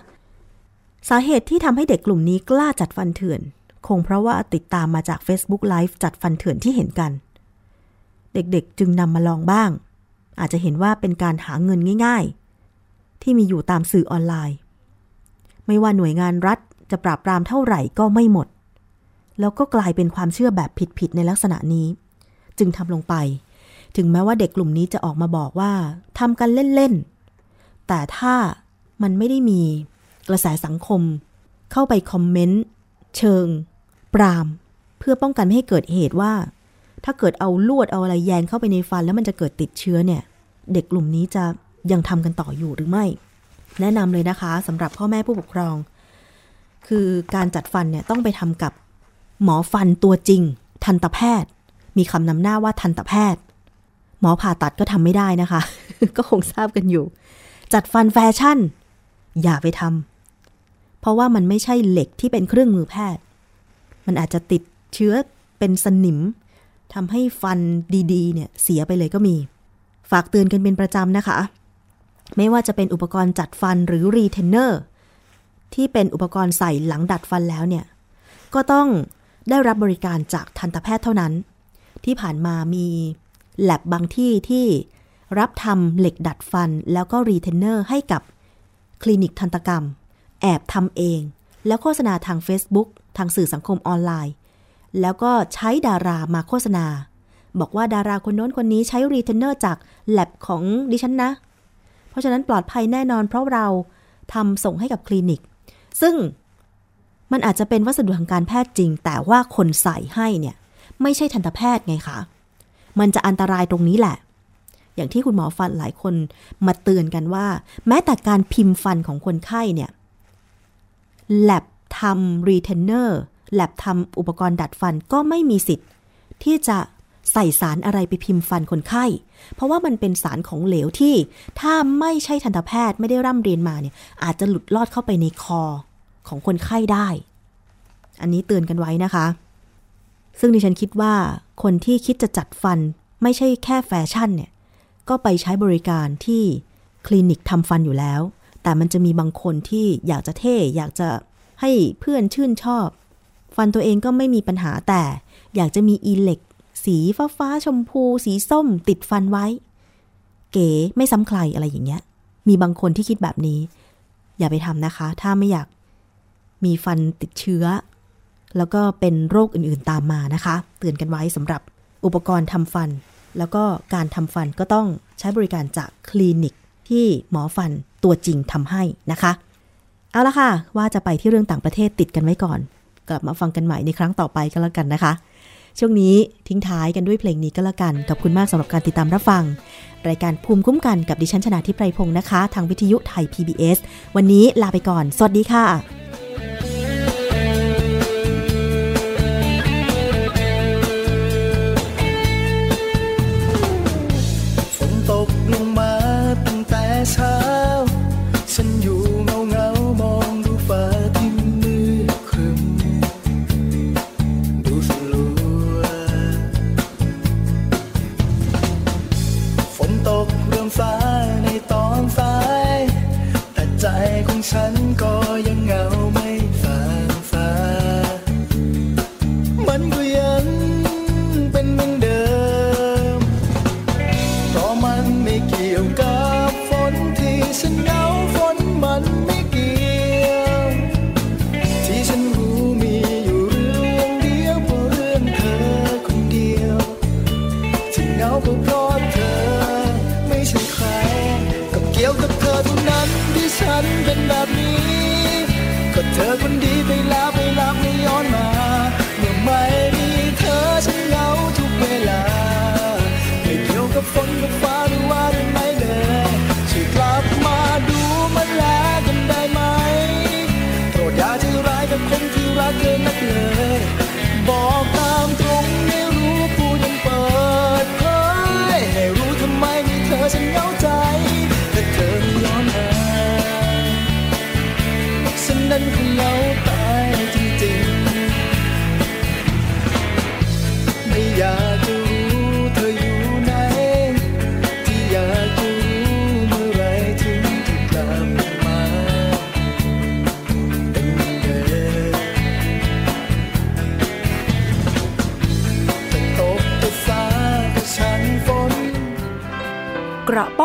สาเหตุที่ทำให้เด็กกลุ่มนี้กล้าจัดฟันเถื่อน คงเพราะว่าติดตามมาจาก Facebook Live จัดฟันเถื่อนที่เห็นกัน เด็กๆจึงนำมาลองบ้าง อาจจะเห็นว่าเป็นการหาเงินง่าย ๆ ที่มีอยู่ตามสื่อออนไลน์ ไม่ว่าหน่วยงานรัฐจะปราบปรามเท่าไหร่ก็ไม่หมด แล้วก็กลายเป็นความเชื่อแบบผิดๆในลักษณะนี้ จึงทำลงไป ถึงแม้ว่าเด็กกลุ่มนี้จะออกมาบอกว่าทำกันเล่นๆ แต่ถ้ามันไม่ได้มีกระแสสังคม เข้าไปคอมเมนต์เชิง ปราม เพื่อป้องกันไม่ให้เกิดเหตุว่า ถ้าเกิดเอาลวดเอาอะไรแยงเข้าไปในฟัน แล้วมันจะเกิดติดเชื้อเนี่ย เด็กกลุ่มนี้จะยังทำกันต่ออยู่หรือไม่ แนะนำเลยนะคะสำหรับพ่อแม่ผู้ปกครอง คือการจัดฟันเนี่ยต้องไปทำกับหมอฟันตัวจริง ทันตแพทย์ มีคำนำหน้าว่าทันตแพทย์ หมอผ่าตัดก็ทำไม่ได้นะคะ ก็คงทราบกันอยู่ จัดฟันแฟชั่น อย่าไปทำเพราะว่ามันไม่ใช่เหล็กที่เป็นเครื่องมือแพทย์ มันอาจจะติดเชื้อเป็นสนิมทำให้ฟันดีๆ เนี่ยเสียไปเลยก็มี ฝากเตือนกันเป็นประจำนะคะ ไม่ว่าจะเป็นอุปกรณ์จัดฟันหรือรีเทนเนอร์ที่เป็นอุปกรณ์ใส่หลังดัดฟันแล้วเนี่ย ก็ต้องได้รับบริการจากทันตแพทย์เท่านั้น ที่ผ่านมามีแลบบางที่ที่ รับทำเหล็กดัดฟันแล้วก็รีเทนเนอร์ให้กับคลินิกทันตกรรม แอบทำเอง แล้วโฆษณาทาง Facebook ทางสื่อสังคมออนไลน์ แล้วก็ใช้ดารามาโฆษณา บอกว่าดาราคนโน้นคนนี้ใช้รีเทนเนอร์จากแลบของดิฉันนะ เพราะฉะนั้นปลอดภัยแน่นอนเพราะเราทำส่งให้กับคลินิก ซึ่งมันอาจจะเป็นวัสดุทางการแพทย์จริง แต่ว่าคนใส่ให้เนี่ย ไม่ใช่ทันตแพทย์ไงคะ มันจะอันตรายตรงนี้แหละ อย่างที่คุณหมอฟันหลายคนมาเตือนกันว่า แม้แต่การพิมพ์ฟันของคนไข้เนี่ยแลบทำ retainer lab ทำอุปกรณ์ดัดฟันก็ไม่มีสิทธิ์ ที่จะใส่สารอะไรไปพิมพ์ฟันคนไข้ เพราะว่ามันเป็นสารของเหลวที่ ถ้าไม่ใช่ทันตแพทย์ไม่ได้ร่ำเรียนมาเนี่ยอาจจะหลุดลอดเข้าไปในคอของคนไข้ได้ อันนี้เตือนกันไว้นะคะ ซึ่งดิฉันคิดว่าคนที่คิดจะจัดฟันไม่ใช่แค่แฟชั่นเนี่ย ก็ไปใช้บริการที่คลินิกทำฟันอยู่แล้ว แต่มันจะมีบางคนที่อยากจะเท่ อยากจะให้เพื่อนชื่นชอบ ฟันตัวเองก็ไม่มีปัญหาแต่ อยากจะมีอีเล็ก สีฟ้าฟ้าชมพู สีส้ม ติดฟันไว้ เก๋ไม่ซ้ำใครอะไรอย่างเงี้ย มีบางคนที่คิดแบบนี้ อย่าไปทำนะคะ ถ้าไม่อยากมีฟันติดเชื้อ แล้วก็เป็นโรคอื่นๆตามมานะคะ เตือนกันไว้สำหรับอุปกรณ์ทำฟัน แล้วก็การทำฟันก็ต้องใช้บริการจากคลินิกที่หมอฟันตัวจริงทำให้นะคะ เอาละค่ะ ว่าจะไปที่เรื่องต่างประเทศติดกันไว้ก่อน กลับมาฟังกันใหม่ในครั้งต่อไปก็แล้วกันนะคะ ช่วงนี้ทิ้งท้ายกันด้วยเพลงนี้ก็แล้วกัน ขอบคุณมากสำหรับการติดตามรับฟัง รายการภูมิคุ้มกันกับดิฉันชนะทิพไพรพงศ์นะคะ ทางวิทยุไทย PBS วันนี้ลาไปก่อน สวัสดีค่ะ